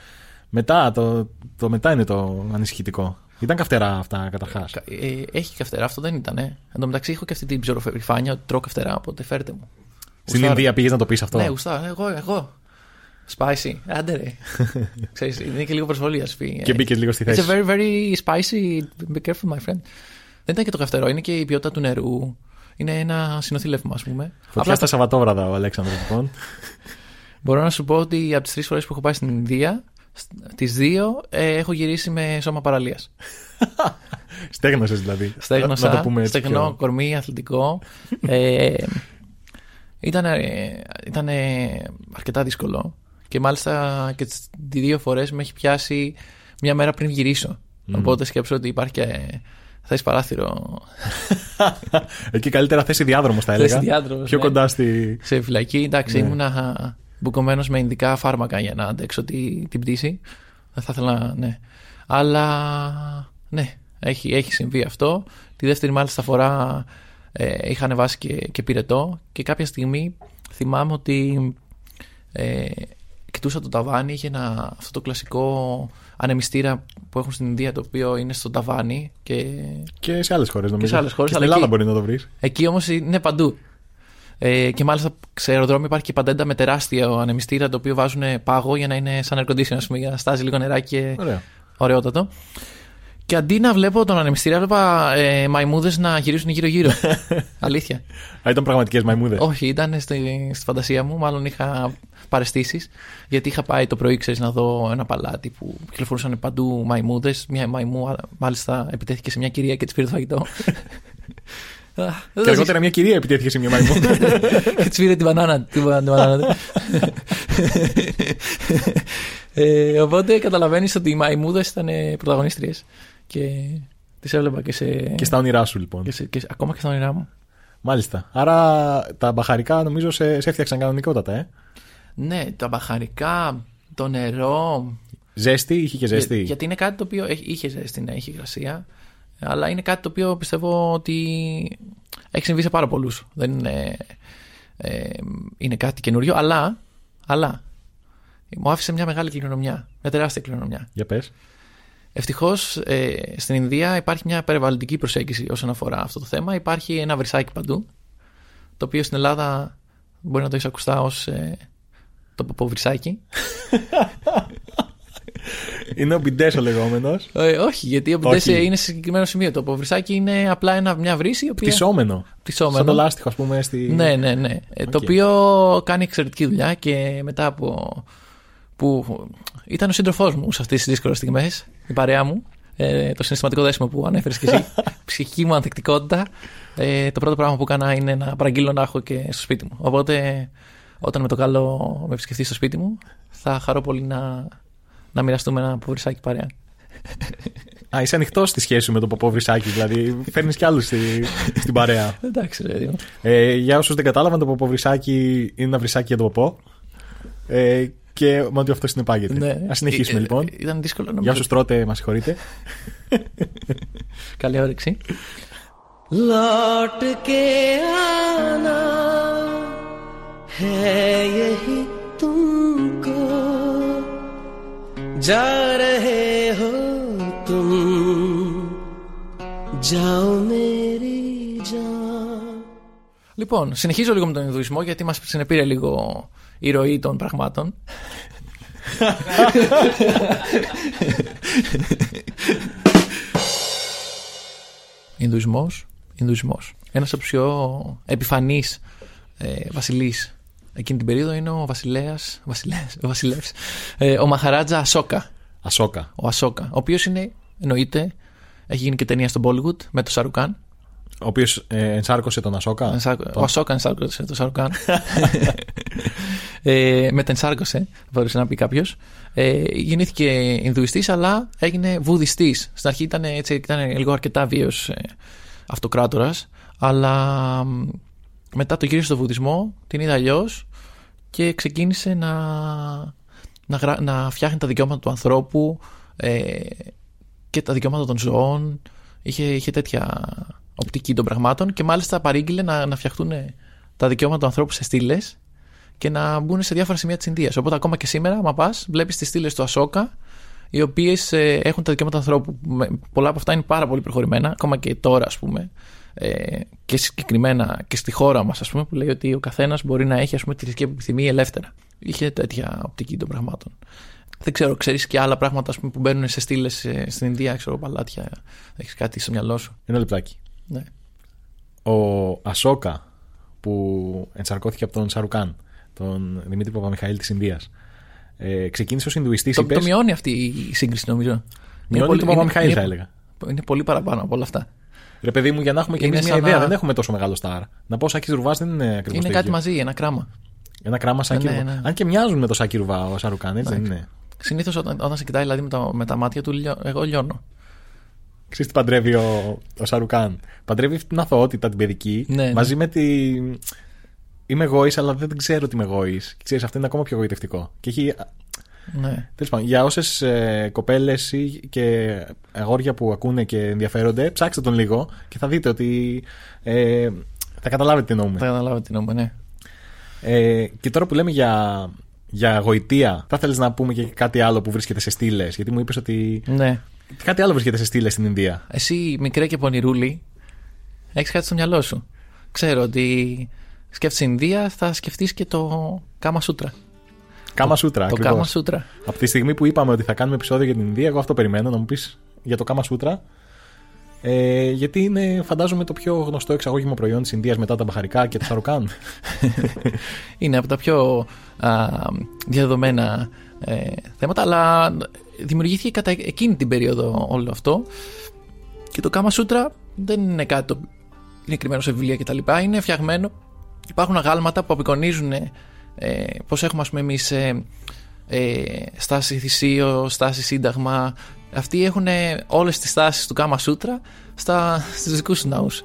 Μετά, το, το μετά είναι το ανησυχητικό. Ήταν καυτερά αυτά καταρχάς. Ε, έχει καυτερά, αυτό δεν ήταν. Ε. Εν τω μεταξύ, έχω και αυτή την ψωροφερφάνεια ότι τρώω καυτερά, οπότε φέρτε μου. Στην Γουστάρω. Ινδία πήγες να το πεις αυτό; Ναι, γουστά, εγώ, εγώ. Spicy. Άντε ρε. Ξέρεις, είναι και λίγο προσβολή, ας πει. Και μπήκε λίγο στη It's θέση. a very, very spicy. Be careful, my friend. Δεν ήταν και το καυτερό, είναι και η ποιότητα του νερού. Είναι ένα συνοθήλευμα, ας πούμε. Φωτιά στα Σαββατόβραδα ο Αλέξανδρος λοιπόν. Μπορώ να σου πω ότι από τις τρεις φορές που έχω πάει στην Ινδία, τις δύο ε, έχω γυρίσει με σώμα παραλίας. Στέγνωσες δηλαδή. Στέγνωσα, Να το πούμε έτσι στεγνό, πιο- κορμί, αθλητικό. ε, ήταν ήταν αρκετά δύσκολο. Και μάλιστα και τις δύο φορές με έχει πιάσει μια μέρα πριν γυρίσω. Οπότε σκέψω ότι υπάρχει και θέση παράθυρο Εκεί καλύτερα θέση διάδρομος θα έλεγα. Θέση διάδρομος, Πιο ναι. κοντά στη. σε φυλακή. Εντάξει, Ναι. ήμουνα μπουκωμένος με ειδικά φάρμακα για να αντέξω τη, την πτήση. Δεν θα ήθελα, ναι. Αλλά ναι, έχει, έχει συμβεί αυτό. Τη δεύτερη μάλιστα φορά ε, είχα ανεβάσει και, και πυρετό και κάποια στιγμή θυμάμαι ότι ε, κοιτούσα το ταβάνι, είχε ένα, αυτό το κλασικό ανεμιστήρα που έχουν στην Ινδία το οποίο είναι στο ταβάνι και Και σε άλλες χώρες νομίζω. σε άλλες χώρες, Και στην αλλά Ελλάδα εκεί- μπορεί να το βρεις. Εκεί όμως είναι παντού. Ε, και μάλιστα σε αεροδρόμιο υπάρχει και παντέντα με τεράστιο ανεμιστήρα το οποίο βάζουν πάγο για να είναι σαν air conditioner, ας πούμε, για να στάζει λίγο νεράκι και Ωραία. ωραιότατο. Και αντί να βλέπω τον ανεμιστήρα, έβλεπα ε, μαϊμούδες να γυρίσουν γύρω-γύρω. Αλήθεια. Α, ήταν πραγματικές μαϊμούδες. Όχι, ήταν στη, στη φαντασία μου. Μάλλον είχα παρεστήσεις. Γιατί είχα πάει το πρωί, ξέρεις, να δω ένα παλάτι που κυκλοφορούσαν παντού μαϊμούδες. Μια μαϊμού, α, μάλιστα, επιτέθηκε σε μια κυρία και της πήρε το φαγητό. Α, δεν Και το αργότερα μια κυρία επιτέθηκε σε μια μαϊμού. και της πήρε την μπανάνα. Την μπανάνα. ε, οπότε καταλαβαίνεις ότι οι μαϊμούδες ήταν πρωταγωνίστριες. Και τις έβλεπα και σε. και στα όνειρά σου λοιπόν. και σε- και σε- ακόμα και στα όνειρά μου. Μάλιστα. Άρα τα μπαχαρικά νομίζω σε, σε έφτιαξαν κανονικότατα, ε. Ναι, τα μπαχαρικά, το νερό. Ζέστη, είχε και ζέστη. Για- γιατί είναι κάτι το οποίο. έχει- Είχε ζέστη, ναι, είχε υγρασία. Αλλά είναι κάτι το οποίο πιστεύω ότι έχει συμβεί σε πάρα πολλούς. Δεν είναι, ε, είναι κάτι καινούριο, αλλά, αλλά μου άφησε μια μεγάλη κληρονομιά. Μια τεράστια κληρονομιά. Για πες. Ευτυχώς ε, στην Ινδία υπάρχει μια περιβαλλοντική προσέγγιση όσον αφορά αυτό το θέμα. Υπάρχει ένα βρυσάκι παντού. Το οποίο στην Ελλάδα μπορεί να το έχεις ακουστά ως ε, το ποποβρυσάκι. Είναι ο μπιντές ο λεγόμενος. Ε, όχι, γιατί ο Όχι. μπιντές είναι σε συγκεκριμένο σημείο. Το ποποβρυσάκι είναι απλά ένα, μια βρύση. Η οποία... Πτυσσόμενο. Πτυσσόμενο. Σαν το λάστιχο, ας πούμε. Στη... Ναι, ναι, ναι. Ε, Το Οκ. οποίο κάνει εξαιρετική δουλειά και μετά από. που ήταν ο σύντροφός μου σε αυτές τις δύσκολες στιγμές, η παρέα μου. Ε, το συναισθηματικό δέσιμο που ανέφερες και εσύ. ψυχική μου ανθεκτικότητα. Ε, το πρώτο πράγμα που έκανα είναι να παραγγείλω να έχω και στο σπίτι μου. Οπότε, όταν με το καλό με επισκεφτείς στο σπίτι μου, θα χαρώ πολύ να, να μοιραστούμε ένα ποποβρυσάκι παρέα. Α, είσαι ανοιχτός στη σχέση σου με το ποποβρυσάκι, δηλαδή φέρνεις κι άλλους στη, στην παρέα. Εντάξει, ρε. Δήμο. Ε, για όσους δεν κατάλαβαν, το ποποβρισάκι είναι ένα βρυσάκι για τον ποπό. Ε, και με ό,τι αυτό συνεπάγεται. Ναι. Α συνεχίσουμε Ε, ε, λοιπόν. Ήταν δύσκολο να Για όσου τρώτε, μα συγχωρείτε. Καλή όρεξη. लौट के आना है यही तुमको जा रहे हो तुम जाओ मेरी जान Λοιπόν, συνεχίζω λίγο με τον Ινδουισμό γιατί μας συνεπήρε λίγο η ροή των πραγμάτων. Ινδουισμός, Ινδουισμός. Ένας από τους πιο επιφανείς ε, βασιλείς εκείνη την περίοδο είναι ο βασιλέας, βασιλέας, ο βασιλεύς, ε, ο Μαχαράτζα Ασόκα. Ασόκα. Ο Ασόκα, ο οποίος είναι, εννοείται, έχει γίνει και ταινία στο Bollywood με το Σαρουκάν. Ο οποίος ε, ενσάρκωσε τον Ασόκα. Ενσάρκω- Ο Ασόκα ενσάρκωσε το Σαρουκάν. ε, μετενσάρκωσε, θα μπορούσε να πει κάποιος. Ε, γεννήθηκε Ινδουιστής αλλά έγινε Βουδιστής. Στην αρχή ήταν, έτσι, ήταν λίγο αρκετά βίαιος ε, αυτοκράτορας, αλλά μ, μετά το γύρισε στο Βουδισμό, την είδε αλλιώς και ξεκίνησε να, να, γρα- να φτιάχνει τα δικαιώματα του ανθρώπου ε, και τα δικαιώματα των ζώων. Είχε, είχε τέτοια οπτική των πραγμάτων και μάλιστα παρήγγειλε να, να φτιαχτούν τα δικαιώματα του ανθρώπου σε στήλες και να μπουν σε διάφορα σημεία της Ινδίας. Οπότε ακόμα και σήμερα, άμα πας, βλέπεις τις στήλες του Ασόκα, οι οποίες έχουν τα δικαιώματα του ανθρώπου. Με- Πολλά από αυτά είναι πάρα πολύ προχωρημένα, ακόμα και τώρα, ας πούμε. Ε, και συγκεκριμένα και στη χώρα μας, ας πούμε, που λέει ότι ο καθένας μπορεί να έχει ας πούμε, τη θρησκεία που επιθυμεί ελεύθερα. Είχε τέτοια οπτική των πραγμάτων. Δεν ξέρω, ξέρεις και άλλα πράγματα ας πούμε, που μπαίνουν σε στήλες στην Ινδία, ξέρω παλάτια. Έχεις κάτι στο μυαλό σου; Ένα λεπτάκι. Ναι. Ο Ασόκα που ενσαρκώθηκε από τον Σαρουκάν, τον Δημήτρη Παπαμιχαήλ της Ινδίας. Ε, ξεκίνησε ω Ινδουιστής. Το, το μειώνει αυτή η σύγκριση, νομίζω. Είναι Μειώνει πολύ- τον Παπαμιχαήλ, είναι- θα έλεγα. Είναι πολύ παραπάνω από όλα αυτά. Ρε παιδί μου, για να έχουμε και Είναι εμείς μια σαν ιδέα, να- δεν έχουμε τόσο μεγάλο στάρ. Να πω ο Σάκης Ρουβάς δεν είναι ακριβώς. είναι κάτι μαζί, ένα κράμα. Ένα κράμα Σάκη Ναι, Ρουβά. ναι. Αν και μοιάζουν με το Σάκη Ρουβά ο Σαρουκάν, έτσι δεν είναι. Συνήθως όταν, όταν σε κοιτάει δηλαδή, με, τα, με τα μάτια του, λιώ- εγώ λιώνω. Ξέρεις τι παντρεύει ο, ο Σαρουκάν. Παντρεύει αυτή την αθωότητα την παιδική Ναι, ναι. μαζί με τη. Είμαι εγώης αλλά δεν ξέρω ότι είμαι εγώης. Και ξέρεις, αυτό είναι ακόμα πιο εγωιτευτικό. Και έχει. Ναι. Τέλος πάντων, για όσες ε, κοπέλες και αγόρια που ακούνε και ενδιαφέρονται, ψάξτε τον λίγο και θα δείτε ότι. Ε, θα καταλάβετε τι εννοούμε. Θα καταλάβω τι νόμο, ναι. Ε, και τώρα που λέμε για, για γοητεία, θα ήθελε να πούμε και κάτι άλλο που βρίσκεται σε στήλες; Γιατί μου είπες ότι. ναι. Κάτι άλλο βρίσκεται σε στήλες στην Ινδία. Εσύ, μικρέ και πονηρούλη, έχεις κάτι στο μυαλό σου; Ξέρω ότι σκέφτεσαι Ινδία, θα σκεφτείς και το Κάμα Σούτρα. Κάμα Σούτρα. Το ακριβώς. Κάμα Σούτρα. Από τη στιγμή που είπαμε ότι θα κάνουμε επεισόδιο για την Ινδία, εγώ αυτό περιμένω να μου πεις για το Κάμα Σούτρα. Ε, γιατί είναι, φαντάζομαι, το πιο γνωστό εξαγώγημα προϊόν της Ινδίας μετά τα μπαχαρικά και το σαρουκάν. Είναι από τα πιο α, διαδεδομένα ε, θέματα, αλλά δημιουργήθηκε κατά εκείνη την περίοδο όλο αυτό. Και το Κάμα Σούτρα δεν είναι κάτι το είναι κρυμμένο σε βιβλία κτλ. Είναι φτιαγμένο. Υπάρχουν αγάλματα που απεικονίζουν ε, πώς έχουμε, ας πούμε, εμείς ε, ε, στάση θυσίο, στάση σύνταγμα. Αυτοί έχουν όλες τις στάσεις του Κάμα Σούτρα στα, στους δικούς τους ναούς.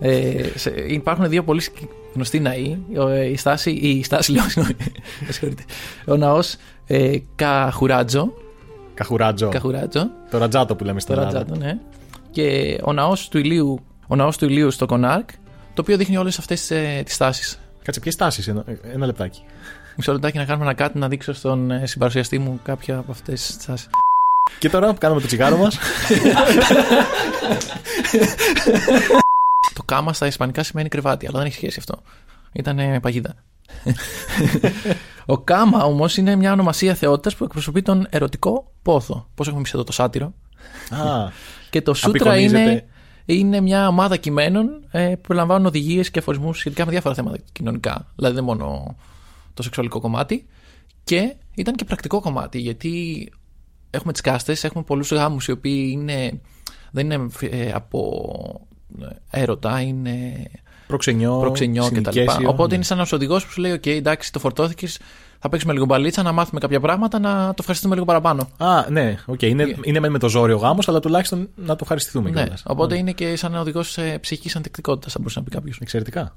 Ε, σε, υπάρχουν δύο πολύ συγκ- γνωστοί ναοί. Ο, ε, η στάση, η στάση λέω, συγγνώμη, με συγχωρείτε. Ο ναός ε, Καχουράτζο, Καχουράτζο. Καχουράτζο, Το ρατζάτο που λέμε το στην Ελλάδα. Ρατζάτο, ναι. Και ο ναός του ηλίου, ο ναός του ηλίου στο Κονάρκ, το οποίο δείχνει όλες αυτές ε, τις στάσεις. Κάτσε, ποιες τάσεις, ένα, ένα λεπτάκι. Μισό λεπτάκι να κάνουμε ένα κάτι να δείξω στον ε, συμπαρουσιαστή μου κάποια από αυτές τις στάσεις. Και τώρα που κάνουμε το τσιγάρο μας. Το κάμα στα ισπανικά σημαίνει κρεβάτι, αλλά δεν έχει σχέση αυτό. Ήταν παγίδα. Ο κάμα όμως είναι μια ονομασία θεότητας που εκπροσωπεί τον ερωτικό πόθο. Πώς έχουμε εμείς εδώ το σάτυρο. Α, Και το σούτρα Απεικονίζεται. είναι, είναι μια ομάδα κειμένων ε, που περιλαμβάνουν οδηγίες και αφορισμούς σχετικά με διάφορα θέματα κοινωνικά. Δηλαδή δεν μόνο το σεξουαλικό κομμάτι. Και ήταν και πρακτικό κομμάτι, γιατί έχουμε τις κάστες, έχουμε πολλούς γάμους οι οποίοι είναι, δεν είναι ε, από ε, έρωτα, είναι προξενιό, προξενιό κτλ. συνοικέσιο, Οπότε ναι. είναι σαν ένα οδηγό που σου λέει: OK, εντάξει, το φορτώθηκες, θα παίξουμε λίγο μπαλίτσα, να μάθουμε κάποια πράγματα, να το ευχαριστούμε λίγο παραπάνω. Α, ναι, οκ. Είναι, είναι μεν με το ζόρι ο γάμος, αλλά τουλάχιστον να το ευχαριστηθούμε Ναι, κιόλας. οπότε Ναι. είναι και σαν ένα οδηγός ψυχικής ανθεκτικότητας, θα μπορούσε να πει κάποιος. Εξαιρετικά.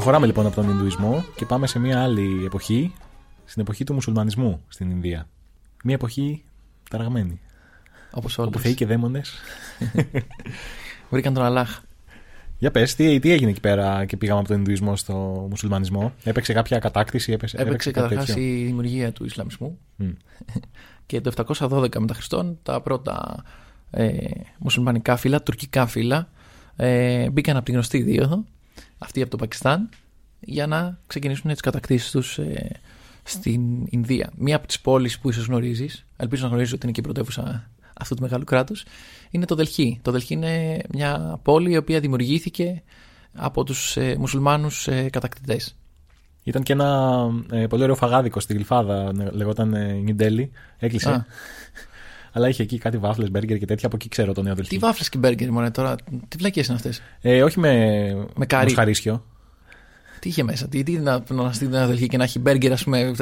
Προχωράμε λοιπόν από τον Ινδουισμό και πάμε σε μια άλλη εποχή, στην εποχή του μουσουλμανισμού στην Ινδία. Μια εποχή ταραγμένη. Όπως Όπου όλες. θεοί και δαίμονες. Βρήκαν τον Αλάχ. Για πες, τι, τι έγινε εκεί πέρα και πήγαμε από τον Ινδουισμό στο μουσουλμανισμό; Έπαιξε κάποια κατάκτηση, έπαιξε, Έπαιξε κάτι καταρχάς τέτοιο; η δημιουργία του Ισλαμισμού. Μμ. Και το 712 μετά Χριστόν τα πρώτα ε, μουσουλμανικά φύλλα, τουρκικά φύλλα, ε, μπήκαν από τη γνωστή δίωδο, αυτή από το Πακιστάν, για να ξεκινήσουν τις κατακτήσεις τους ε, στην Ινδία. Μία από τις πόλεις που ίσως γνωρίζεις, ελπίζω να γνωρίζεις ότι είναι και η πρωτεύουσα αυτού του μεγάλου κράτους, είναι το Δελχή. Το Δελχή είναι μια πόλη η οποία δημιουργήθηκε από τους ε, μουσουλμάνους ε, κατακτητές. Ήταν και ένα ε, πολύ ωραίο φαγάδικο στη Γλυφάδα, ναι, λεγόταν ε, New Delhi. Έκλεισε. Α. Αλλά είχε εκεί κάτι βάφλε, μπέργκερ και τέτοια. Από εκεί ξέρω το Νέο Δελχί. Τι βάφλες και μπέργκερ, μωρέ, τώρα, τι βλακείες είναι αυτές; Ε, όχι με, Με καρύ. μοσχαρίσιο. Τι είχε μέσα, τι, τι να, να στείλει ένα Δελχί και να έχει μπέργκερ, ας πούμε,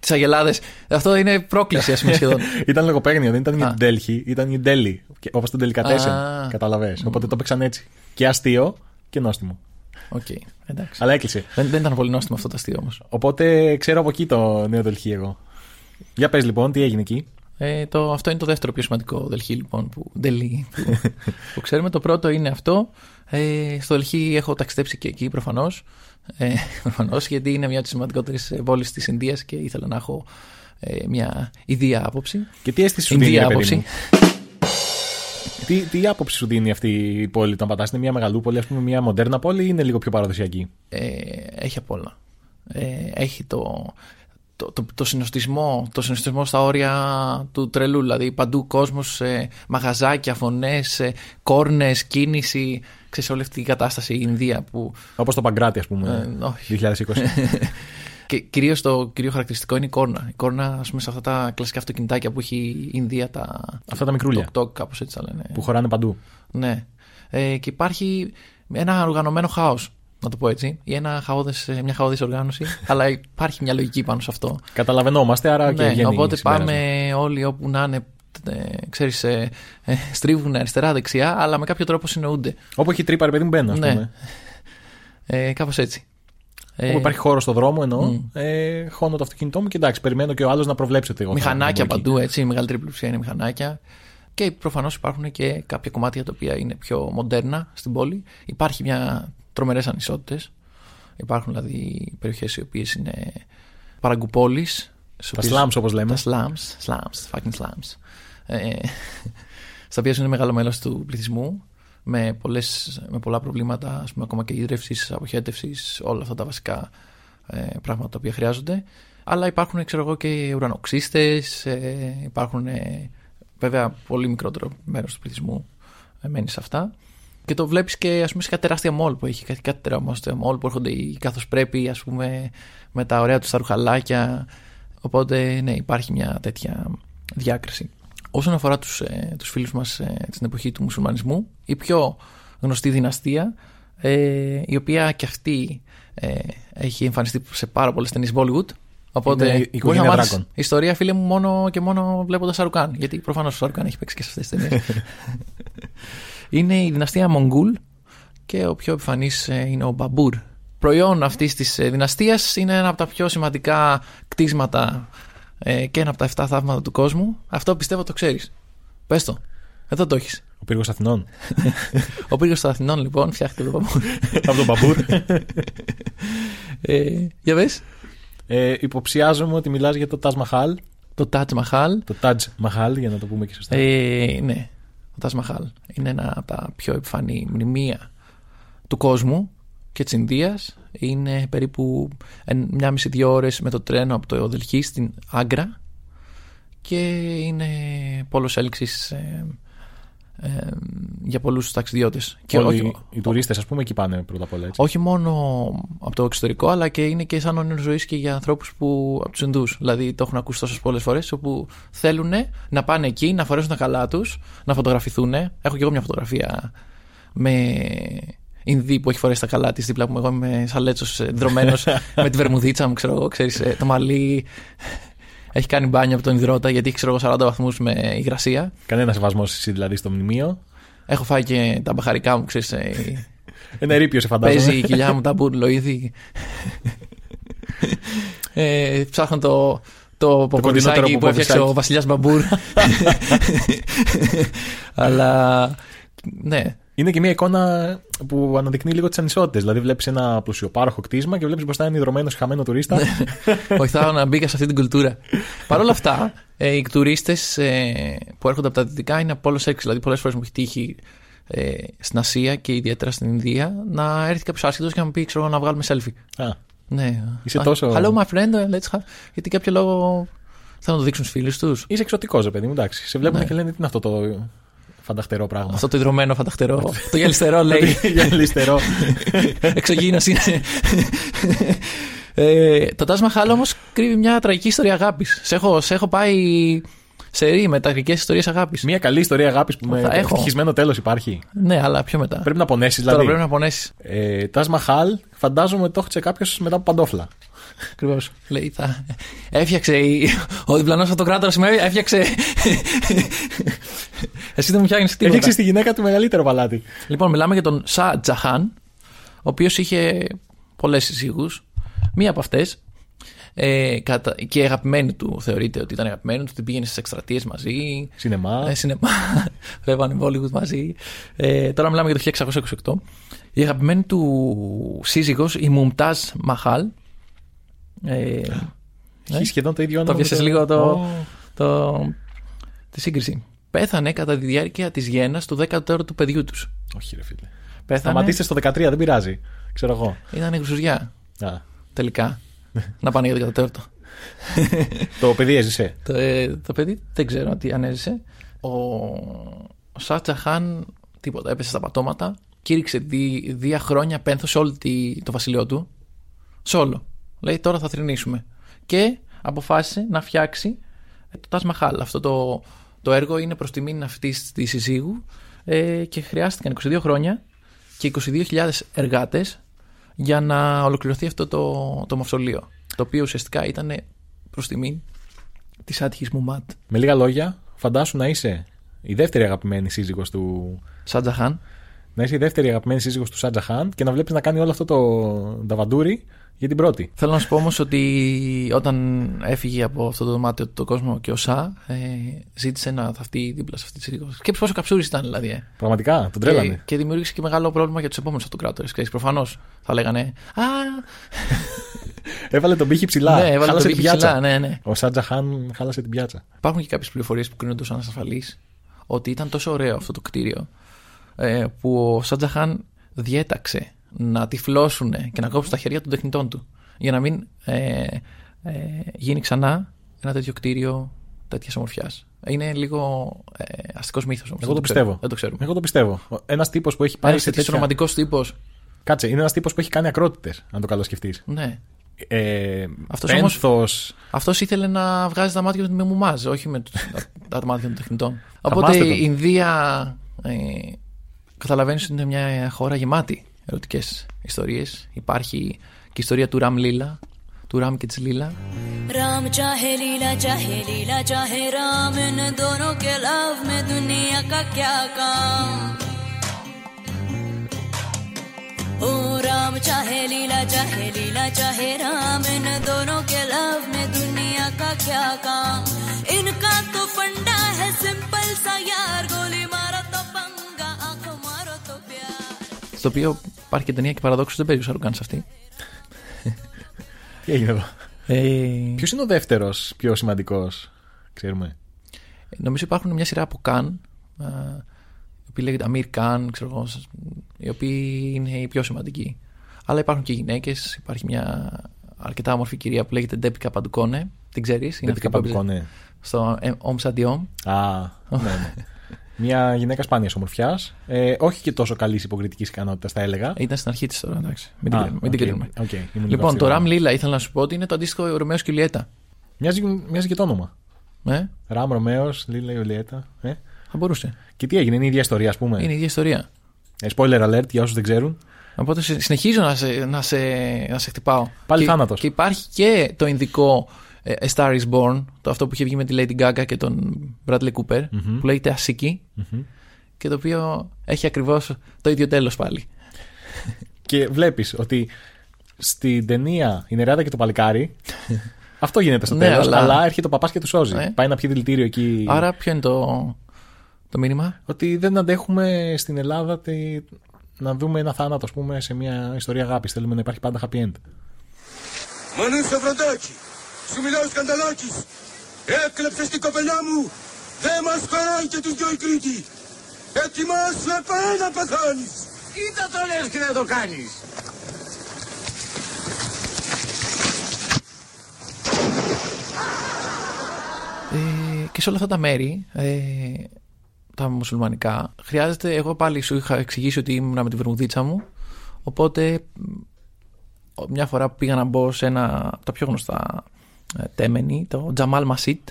τις αγελάδες. Αυτό είναι πρόκληση, ας πούμε, σχεδόν. ήταν λογοπαίγνιο, δεν ήταν Α. New Delhi, ήταν New Deli. Όπως το Delicatessen. Α. Κατάλαβες. Οπότε το έπαιξαν έτσι. Και αστείο και νόστιμο. Οκ, εντάξει. Αλλά έκλεισε. Δεν, δεν ήταν πολύ νόστιμο αυτό το αστείο όμως. Οπότε ξέρω από εκεί το Νέο Δελχί εγώ. Για πες λοιπόν, τι έγινε εκεί. Ε, το, αυτό είναι το δεύτερο πιο σημαντικό Δελχή, λοιπόν, που, Δελχή, που, που ξέρουμε. Το πρώτο είναι αυτό. Ε, στο Δελχή έχω ταξιδέψει και εκεί προφανώς. Ε, προφανώς, γιατί είναι μια από τις σημαντικότερες πόλεις της Ινδίας και ήθελα να έχω ε, μια ιδία άποψη. Και τι αίσθηση σου δίνει, Ινδία ρε παιδί άποψη. μου; τι, τι άποψη σου δίνει αυτή η πόλη όταν πατάς, είναι μια μεγαλούπολη, ας πούμε, μια μοντέρνα πόλη ή είναι λίγο πιο παραδοσιακή; ε, έχει απ' όλα. Ε, έχει το, το, το, το, συνοστισμό, το συνοστισμό στα όρια του τρελού. Δηλαδή παντού κόσμος, ε, μαγαζάκια, φωνές, ε, κόρνες, κίνηση. Ξέρεις όλη αυτή η κατάσταση η Ινδία που... Όπως το Παγκράτη, ας πούμε, Ε, όχι. 2020. Και κυρίως το κυρίω χαρακτηριστικό είναι η κόρνα. Η κόρνα, ας πούμε, σε αυτά τα κλασικά αυτοκινητάκια που έχει η Ινδία, τα. Αυτά τα μικρούλια. Το TikTok, κάπως έτσι τα λένε. που χωράνε παντού. Ναι. Ε, και υπάρχει ένα οργανωμένο χάος, να το πω έτσι. Ή ένα χαόδες, ε, μια χαόδης οργάνωση. αλλά υπάρχει μια λογική πάνω σε αυτό. Καταλαβαίνόμαστε, άρα και ναι, βγαίνει οπότε συμπέρασμα. πάμε όλοι όπου να είναι. Ε, ξέρεις, ε, ε, στρίβουν αριστερά-δεξιά, αλλά με κάποιο τρόπο συνοούνται. Όπου έχει τρύπα, ρε παιδί μου, μπαίνω, ας Ναι. πούμε. Ε, Κάπως έτσι. Ε, Όπου υπάρχει χώρο στο δρόμο εννοώ, Μμ. ε, χώνω το αυτοκίνητό μου και εντάξει, περιμένω και ο άλλος να προβλέψει ότι εγώ θα μηχανάκια βγω εκεί. παντού, έτσι. Η μεγαλύτερη πλειοψηφία είναι μηχανάκια. Και προφανώς υπάρχουν και κάποια κομμάτια τα οποία είναι πιο μοντέρνα στην πόλη. Υπάρχει μια τρομερές ανισότητες. Υπάρχουν δηλαδή περιοχές οι οποίες είναι παραγκουπόλεις. Τα slums, όπως λέμε. Τα slums, slums, fucking slums. Ε, στα οποία είναι μεγάλο μέρο του πληθυσμού. Με, πολλές, με πολλά προβλήματα, ας πούμε, ακόμα και ίδρυυση, αποχέτευσης, όλα αυτά τα βασικά ε, πράγματα τα οποία χρειάζονται. Αλλά υπάρχουν, ξέρω εγώ, και ουρανοξύστες, ε, υπάρχουν ε, βέβαια πολύ μικρότερο μέρος του πληθυσμού ε, μένει σε αυτά. Και το βλέπεις και ας πούμε, σε κάτι τεράστια μόλ που έχει, κάτι, κάτι τεράστια μόλ που έρχονται καθώς πρέπει, ας πούμε, με τα ωραία τους τα ρουχαλάκια. Οπότε, ναι, υπάρχει μια τέτοια διάκριση. Όσον αφορά τους, ε, τους φίλους μας ε, στην εποχή του μουσουλμανισμού, η πιο γνωστή δυναστεία, ε, η οποία και αυτή ε, έχει εμφανιστεί σε πάρα πολλές ταινίες Bollywood, Οπότε Είναι η μπορείς οικογένεια να μάθεις Dragon. ιστορία, φίλε μου, μόνο και μόνο βλέποντας Σαρούκ Καν. Γιατί προφανώς ο Σαρούκ Καν έχει παίξει και σε αυτές τις ταινίες. είναι η δυναστεία Μογγούλ και ο πιο επιφανής είναι ο Μπαμπούρ. Προϊόν αυτής της δυναστείας είναι ένα από τα πιο σημαντικά κτίσματα ε, και ένα από τα 7 θαύματα του κόσμου. Αυτό πιστεύω το ξέρεις. Πες το. Εδώ το έχεις. Ο πύργος Αθηνών. Ο πύργος των Αθηνών, λοιπόν, φτιάχτηκε το Μπαμπούρ. Από τον Μπαμπούρ. ε, για πες. Ε, υποψιάζομαι ότι μιλάς για το Taj Mahal. Το Taj Mahal. Το Taj Mahal, για να το πούμε και σωστά. Ε, ναι, το Taj Mahal. Είναι ένα από τα πιο επιφανή μνημεία του κόσμου και της Ινδίας. Είναι περίπου εν- μια μισή δύο ώρες με το τρένο από το Δελχή στην Άγκρα και είναι πόλος έλξης ε, ε, για πολλούς ταξιδιώτες. Και Όλοι όχι, οι τουρίστες, ας πούμε, εκεί πάνε πρώτα απ' όλα. Έτσι. όχι μόνο από το εξωτερικό, αλλά και είναι και σαν όνειρο ζωής και για ανθρώπους που. από τους Ινδούς. Δηλαδή το έχουν ακούσει τόσες πολλές φορές, όπου θέλουν να πάνε εκεί, να φορέσουν τα καλά τους, να φωτογραφηθούν. Έχω και εγώ μια φωτογραφία με Ινδί που έχει φορέσει τα καλά της δίπλα μου. Εγώ είμαι σαν λέτσος δρομένο με τη βερμουδίτσα μου, ξέρω εγώ. Ξέρεις, ε, το μαλλί έχει κάνει μπάνιο από τον υδρότα γιατί έχει ξέρω εγώ 40 βαθμούς με υγρασία. Κανένα σεβασμό εσύ δηλαδή στο μνημείο. Έχω φάει και τα μπαχαρικά μου, ξέρεις, ε, Ένα ρήπιο σε φαντάζομαι. Παίζει η κοιλιά μου τα μπούρλο ήδη. ε, ψάχνω το, το κοντινότερο ποπολισάκι που που έφτιαξε ο ποπολισάκι. Βασιλιάς Μπαμπούρ. Αλλά. Ναι. Είναι και μια εικόνα που αναδεικνύει λίγο τις ανισότητες. Δηλαδή, βλέπεις ένα πλουσιοπάροχο κτίσμα και βλέπεις μπροστά έναν ιδρωμένος χαμένο τουρίστα. Βοηθάω να μπήκα σε αυτή την κουλτούρα. Παρ' όλα αυτά, ε, οι τουρίστες που έρχονται από τα δυτικά είναι από όλο έξι. Δηλαδή, πολλές φορές μου έχει τύχει ε, στην Ασία και ιδιαίτερα στην Ινδία να έρθει κάποιος άσχετος και να μου πει: Ξέρω εγώ, να βγάλουμε selfie. Α, Ναι. Είσαι Α, τόσο- Hello, my friend. Let's have... Γιατί κάποιο λόγο θέλουν να το δείξουν στους φίλους τους. είσαι εξωτικός, ρε παιδί μου, εντάξει. Σε βλέπουν Ναι. και λένε τι είναι αυτό το φανταχτερό πράγμα. Αυτό το ιδρωμένο φανταχτερό. το γυαλιστερό λέει. Για αριστερό. Εξωγήινος είναι. ε, το Taj Mahal όμως κρύβει μια τραγική ιστορία αγάπης. Σε έχω, σε έχω πάει σε ρί με τραγικές ιστορίες αγάπης. Μια καλή ιστορία αγάπης που με Θα έχω. ευτυχισμένο τέλος υπάρχει. Ναι, αλλά πιο μετά. Πρέπει να πονέσεις, Τώρα δηλαδή. πρέπει να πονέσεις. Ε, Τας Μαχάλ, φαντάζομαι ότι το έχτισε κάποιος μετά από παντόφλα. Ακριβώς. Λέει, θα... Έφτιαξε. η- Ο διπλανός αυτοκράτορας σήμερα έφτιαξε. Εσύ δεν μου φτιάχνεις τίποτα. Έφτιαξε στη γυναίκα του μεγαλύτερο παλάτι. Λοιπόν, μιλάμε για τον Σα Τζαχάν, ο οποίος είχε πολλές συζύγους. Μία από αυτές ε, κατα... και αγαπημένη του, θεωρείται ότι ήταν αγαπημένη του, την πήγαινε στις εκστρατείες μαζί. Σινεμά. Ε, σινεμά. Βλέπανε Bollywood μαζί. Ε, τώρα μιλάμε για το 1628. Η αγαπημένη του σύζυγος, η Μουμτάζ Μαχάλ. Ε, Έχει σχεδόν το ίδιο το όνομα. πιάσες με λίγο το, Ω, το, τη σύγκριση. Πέθανε κατά τη διάρκεια της γέννας του 14ου παιδιού τους. Όχι, ρε φίλε. Πέθανε. Σταματήστε στο 13, δεν πειράζει. Ξέρω εγώ. Ήταν γρουσουζιά Α, τελικά. να πάνε για το 14ο. το παιδί έζησε. το, ε, το παιδί δεν ξέρω τι αν έζησε. Ο, ο Σάτσα Χάν τίποτα, έπεσε στα πατώματα. Κήρυξε δι, δύο χρόνια πένθο σε όλο τη- το βασιλείο του. Σε όλο. Λέει τώρα θα θρυνήσουμε. Και αποφάσισε να φτιάξει ε, το Τας Μαχάλ. Αυτό το, το έργο είναι προς τιμήν αυτής της συζύγου ε, και χρειάστηκαν 22 χρόνια και 22.000 εργάτες για να ολοκληρωθεί αυτό το, το μαυσολείο. Το οποίο ουσιαστικά ήταν προς τιμήν της άτυχης μου ματ. Με λίγα λόγια, φαντάσου να είσαι η δεύτερη αγαπημένη σύζυγος του. Σάντζαχάν. Να είσαι η δεύτερη αγαπημένη σύζυγος του Σάντζα Χάν και να βλέπεις να κάνει όλο αυτό το νταβαντούρι για την πρώτη. Θέλω να σου πω όμως ότι όταν έφυγε από αυτό το δωμάτιο του κόσμο και ο Σα, ε, ζήτησε να θαυτεί δίπλα σε αυτή τη σύζυγο. Και πόσο καψούρης ήταν δηλαδή. Ε. Πραγματικά, τον Και, τρέλανε. και δημιούργησε και μεγάλο πρόβλημα για τους επόμενους αυτοκράτορες. Προφανώς θα λέγανε Α, Έβαλε τον πύχη ψηλά. ναι, έβαλε χάλασε τον την πύχη πιάτσα. ψηλά. Ναι, ναι. Ο Σάντζα Χάν χάλασε την πιάτσα. Υπάρχουν και κάποιες πληροφορίες που κρίνονται ως ανασφαλεί ότι ήταν τόσο ωραίο αυτό το κτίριο ε, που ο Σάντζαχαν διέταξε να τυφλώσουν και να κόψουν τα χέρια των τεχνητών του για να μην ε, ε, γίνει ξανά ένα τέτοιο κτίριο τέτοιας ομορφιάς. Είναι λίγο ε, αστικός μύθος όμως. Εγώ το πιστεύω. Δεν το ξέρουμε. Εγώ το πιστεύω. Ένας τύπος που έχει πάει Ένας σε τέτοιος τέτοια... ρομαντικό τύπος. Κάτσε, είναι ένας τύπος που έχει κάνει ακρότητες, αν το καλοσκεφτείς. Ναι. Ε, Αυτός όμως- πένθος, Αυτός ήθελε να βγάζει τα μάτια του με μουμάζ, όχι με τους- τα, τα μάτια των τεχνητών. Οπότε Θαυμάστε τον. η Ινδία ε, καταλαβαίνει ότι είναι μια χώρα γεμάτη ερωτικέ ιστορίε. Υπάρχει και η ιστορία του Ραμ Λίλα, του Ραμ και τη Λίλα. राम चाहे लीला चाहे लीला चाहे राम इन दोनों के लव में दुनिया का क्या काम ओ राम चाहे लीला चाहे लीला चाहे राम इन दोनों के लव में दुनिया का क्या काम इनका तो फंडा है सिंपल सा यार गोली मारो Στο οποίο υπάρχει και ταινία και παραδόξως δεν παίζει ο Σαρουκάν σε αυτή. Τι έγινε εδώ; Ε, Ποιος είναι ο δεύτερος πιο σημαντικός, ξέρουμε; Νομίζω υπάρχουν μια σειρά από Καν, α, οι οποίοι λέγεται Αμίρ Καν, ξέρω εγώ, οι οποίοι είναι οι πιο σημαντικοί. Αλλά υπάρχουν και γυναίκες. Υπάρχει μια αρκετά όμορφη κυρία που λέγεται Ντέπικα Παντουκόνε. Την ξέρεις, είναι αυτή που έπαιζε Παντουκόνε. στο Om Sadiom. Α, ναι, ναι. Μια γυναίκα σπάνιας ομορφιάς. Ε, όχι και τόσο καλής υποκριτικής ικανότητας, θα έλεγα. Ήταν στην αρχή της τώρα, εντάξει. Μην την Α, κρίνουμε. μην την οκ, κρίνουμε. οκ, ήμουν λίγο Λοιπόν, το αυστηρό. Ραμ Λίλα ήθελα να σου πω ότι είναι το αντίστοιχο Ρωμαίος και Ιουλιέτα. Μοιάζει, μοιάζει και το όνομα. Ε, Ραμ Ρωμαίος, Λίλα Ιουλιέτα. Ε; θα μπορούσε. Και τι έγινε, είναι η ίδια ιστορία, ας πούμε. Είναι η ίδια ιστορία. Ε, spoiler alert για όσους δεν ξέρουν. Οπότε σε- συνεχίζω να σε, να σε, να σε χτυπάω. Πάλι και, θάνατος. Και υπάρχει και το ειδικό ε, A Star is Born, το αυτό που είχε βγει με τη Lady Gaga και τον Bradley Cooper, που λέγεται Ασίκη. Και το οποίο έχει ακριβώς το ίδιο τέλος πάλι. Και βλέπεις ότι στην ταινία Η νεράδα και το παλικάρι Αυτό γίνεται στο Ναι, τέλος. αλλά- Αλλά... έρχεται ο παπάς και του σώζει. Ναι. Πάει να πιει δηλητήριο εκεί. Άρα, ποιο είναι το, το μήνυμα; Ότι δεν αντέχουμε στην Ελλάδα τη... να δούμε ένα θάνατο, ας πούμε, σε μια ιστορία αγάπης. Θέλουμε να υπάρχει πάντα happy end. Μανού Σαβραντάκη, σου μιλάω σκανταλάκης. Έκλεψες την κοπελιά μου. Δεν μας χωράει και τους δυο η Κρήτη. Ετοιμάσου επέ να πεθάνεις. Κοίτα το λες και δεν το κάνεις. Ε, και σε όλα αυτά τα μέρη, ε, τα μουσουλμανικά, χρειάζεται. Εγώ πάλι σου είχα εξηγήσει ότι ήμουν με τη βερμουδίτσα μου. Οπότε, μ, μια φορά που πήγα να μπω σε ένα από τα πιο γνωστά ε, τέμενη, το Τζαμάλ Μασίτ,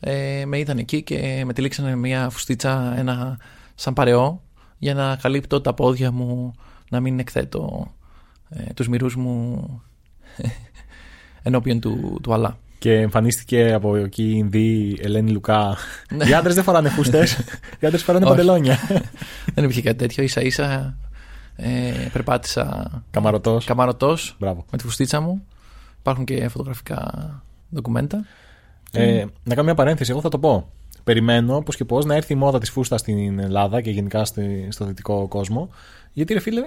ε, με είδαν εκεί και με τυλίξανε μια φουστίτσα, ένα σαν παρεό, για να καλύπτω τα πόδια μου, να μην εκθέτω ε, τους μυρούς μου ενώπιον του, του Αλλά. Και εμφανίστηκε από εκεί η Ινδή Ελένη Λουκά. Ναι. Οι άντρες δεν φοράνε φούστες. Οι άντρες φοράνε Όχι. παντελόνια. Δεν υπήρχε κάτι τέτοιο. σα ίσα ε, περπάτησα Καμαρωτός. καμαρωτός Μπράβο. με τη φουστίτσα μου. Υπάρχουν και φωτογραφικά ντοκουμέντα. Ε, να κάνω μια παρένθεση, εγώ θα το πω. Περιμένω πώς και πώς να έρθει η μόδα της φούστα στην Ελλάδα και γενικά στη- στο δυτικό κόσμο. Γιατί ρε φίλε,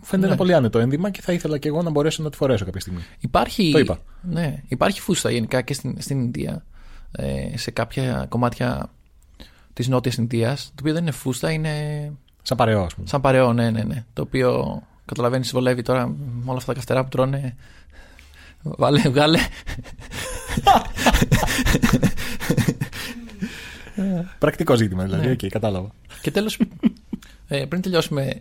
φαίνεται Ναι. ένα πολύ άνετο ένδυμα και θα ήθελα και εγώ να μπορέσω να τη φορέσω κάποια στιγμή. Υπάρχει, Το είπα. Ναι, υπάρχει φούστα γενικά και στην, στην Ινδία. Ε, σε κάποια κομμάτια της νότιας Ινδίας. Το οποίο δεν είναι φούστα, είναι Σαν παρεό, ας πούμε. σαν παρεό, ναι, ναι, ναι. Το οποίο καταλαβαίνεις, βολεύει τώρα με όλα αυτά τα καυτερά που τρώνε. Βάλε, βγάλε. Πρακτικό ζήτημα δηλαδή. Ναι. Οκ, κατάλαβα. Και τέλος, ε, πριν τελειώσουμε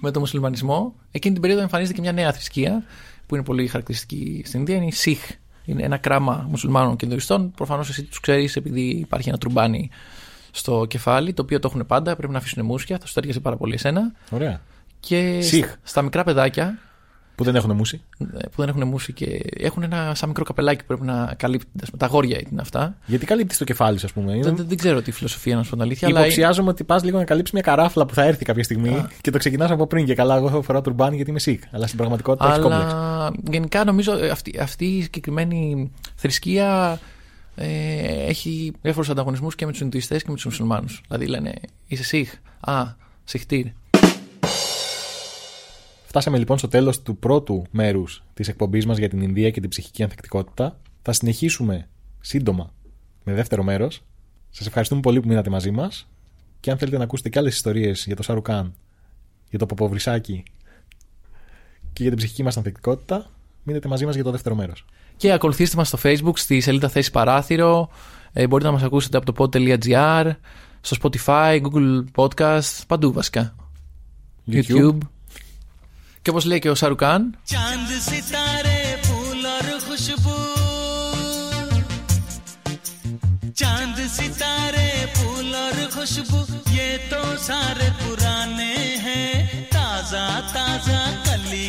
με τον μουσουλμανισμό, εκείνη την περίοδο εμφανίζεται και μια νέα θρησκεία που είναι πολύ χαρακτηριστική στην Ινδία. Είναι η Σιχ. Είναι ένα κράμα μουσουλμάνων και Ινδουιστών. Προφανώς εσύ τους ξέρεις επειδή υπάρχει ένα τρουμπάνι στο κεφάλι, το οποίο το έχουν πάντα. Πρέπει να αφήσουν μουσια. Θα σου ταιριάζει πάρα πολύ εσένα. Ωραία. Και Σιχ. στα μικρά παιδάκια Που δεν έχουν μουσι. ε, που δεν έχουν μουσι και έχουν ένα σαν μικρό καπελάκι που πρέπει να καλύπτει. ας πούμε, Τα γόρια είναι αυτά. Γιατί καλύπτει το κεφάλι, ας πούμε. Είναι... Δεν, δεν, δεν ξέρω τη φιλοσοφία να σου πω την αλήθεια. αλλά Υποψιάζομαι ότι πας λίγο να καλύψεις μια καράφλα που θα έρθει κάποια στιγμή Α. και το ξεκινάς από πριν. Και καλά, εγώ θα φοράω τουρμπάνι γιατί είμαι sick. Αλλά στην πραγματικότητα έχεις κόμπλεξ. Αλλά γενικά νομίζω ε, αυτή, αυτή η συγκεκριμένη θρησκεία ε, έχει διάφορους ανταγωνισμούς και με τους Ινδουιστέ και με τους Μουσουλμάνους. Δηλαδή λένε είσαι Σιχ. Α, Σιχτήρ. Φτάσαμε λοιπόν στο τέλος του πρώτου μέρους της εκπομπής μας για την Ινδία και την ψυχική ανθεκτικότητα. Θα συνεχίσουμε σύντομα με δεύτερο μέρος. Σας ευχαριστούμε πολύ που μείνατε μαζί μας. Και αν θέλετε να ακούσετε και άλλες ιστορίες για το Σαρουκάν, για το Ποποβρισάκι και για την ψυχική μας ανθεκτικότητα, μείνετε μαζί μας για το δεύτερο μέρος. Και ακολουθήστε μας στο facebook στη σελίδα θέση παράθυρο. Ε, μπορείτε να μας ακούσετε από το pod.gr, στο Spotify, Google Podcast, παντού βασικά. YouTube. क्या बस लेके हो शाहरुख खान? चाँद सितारे, फूल और खुशबू। चाँद सितारे, फूल और खुशबू, ये तो सारे पुराने हैं। ताज़ा ताज़ा कली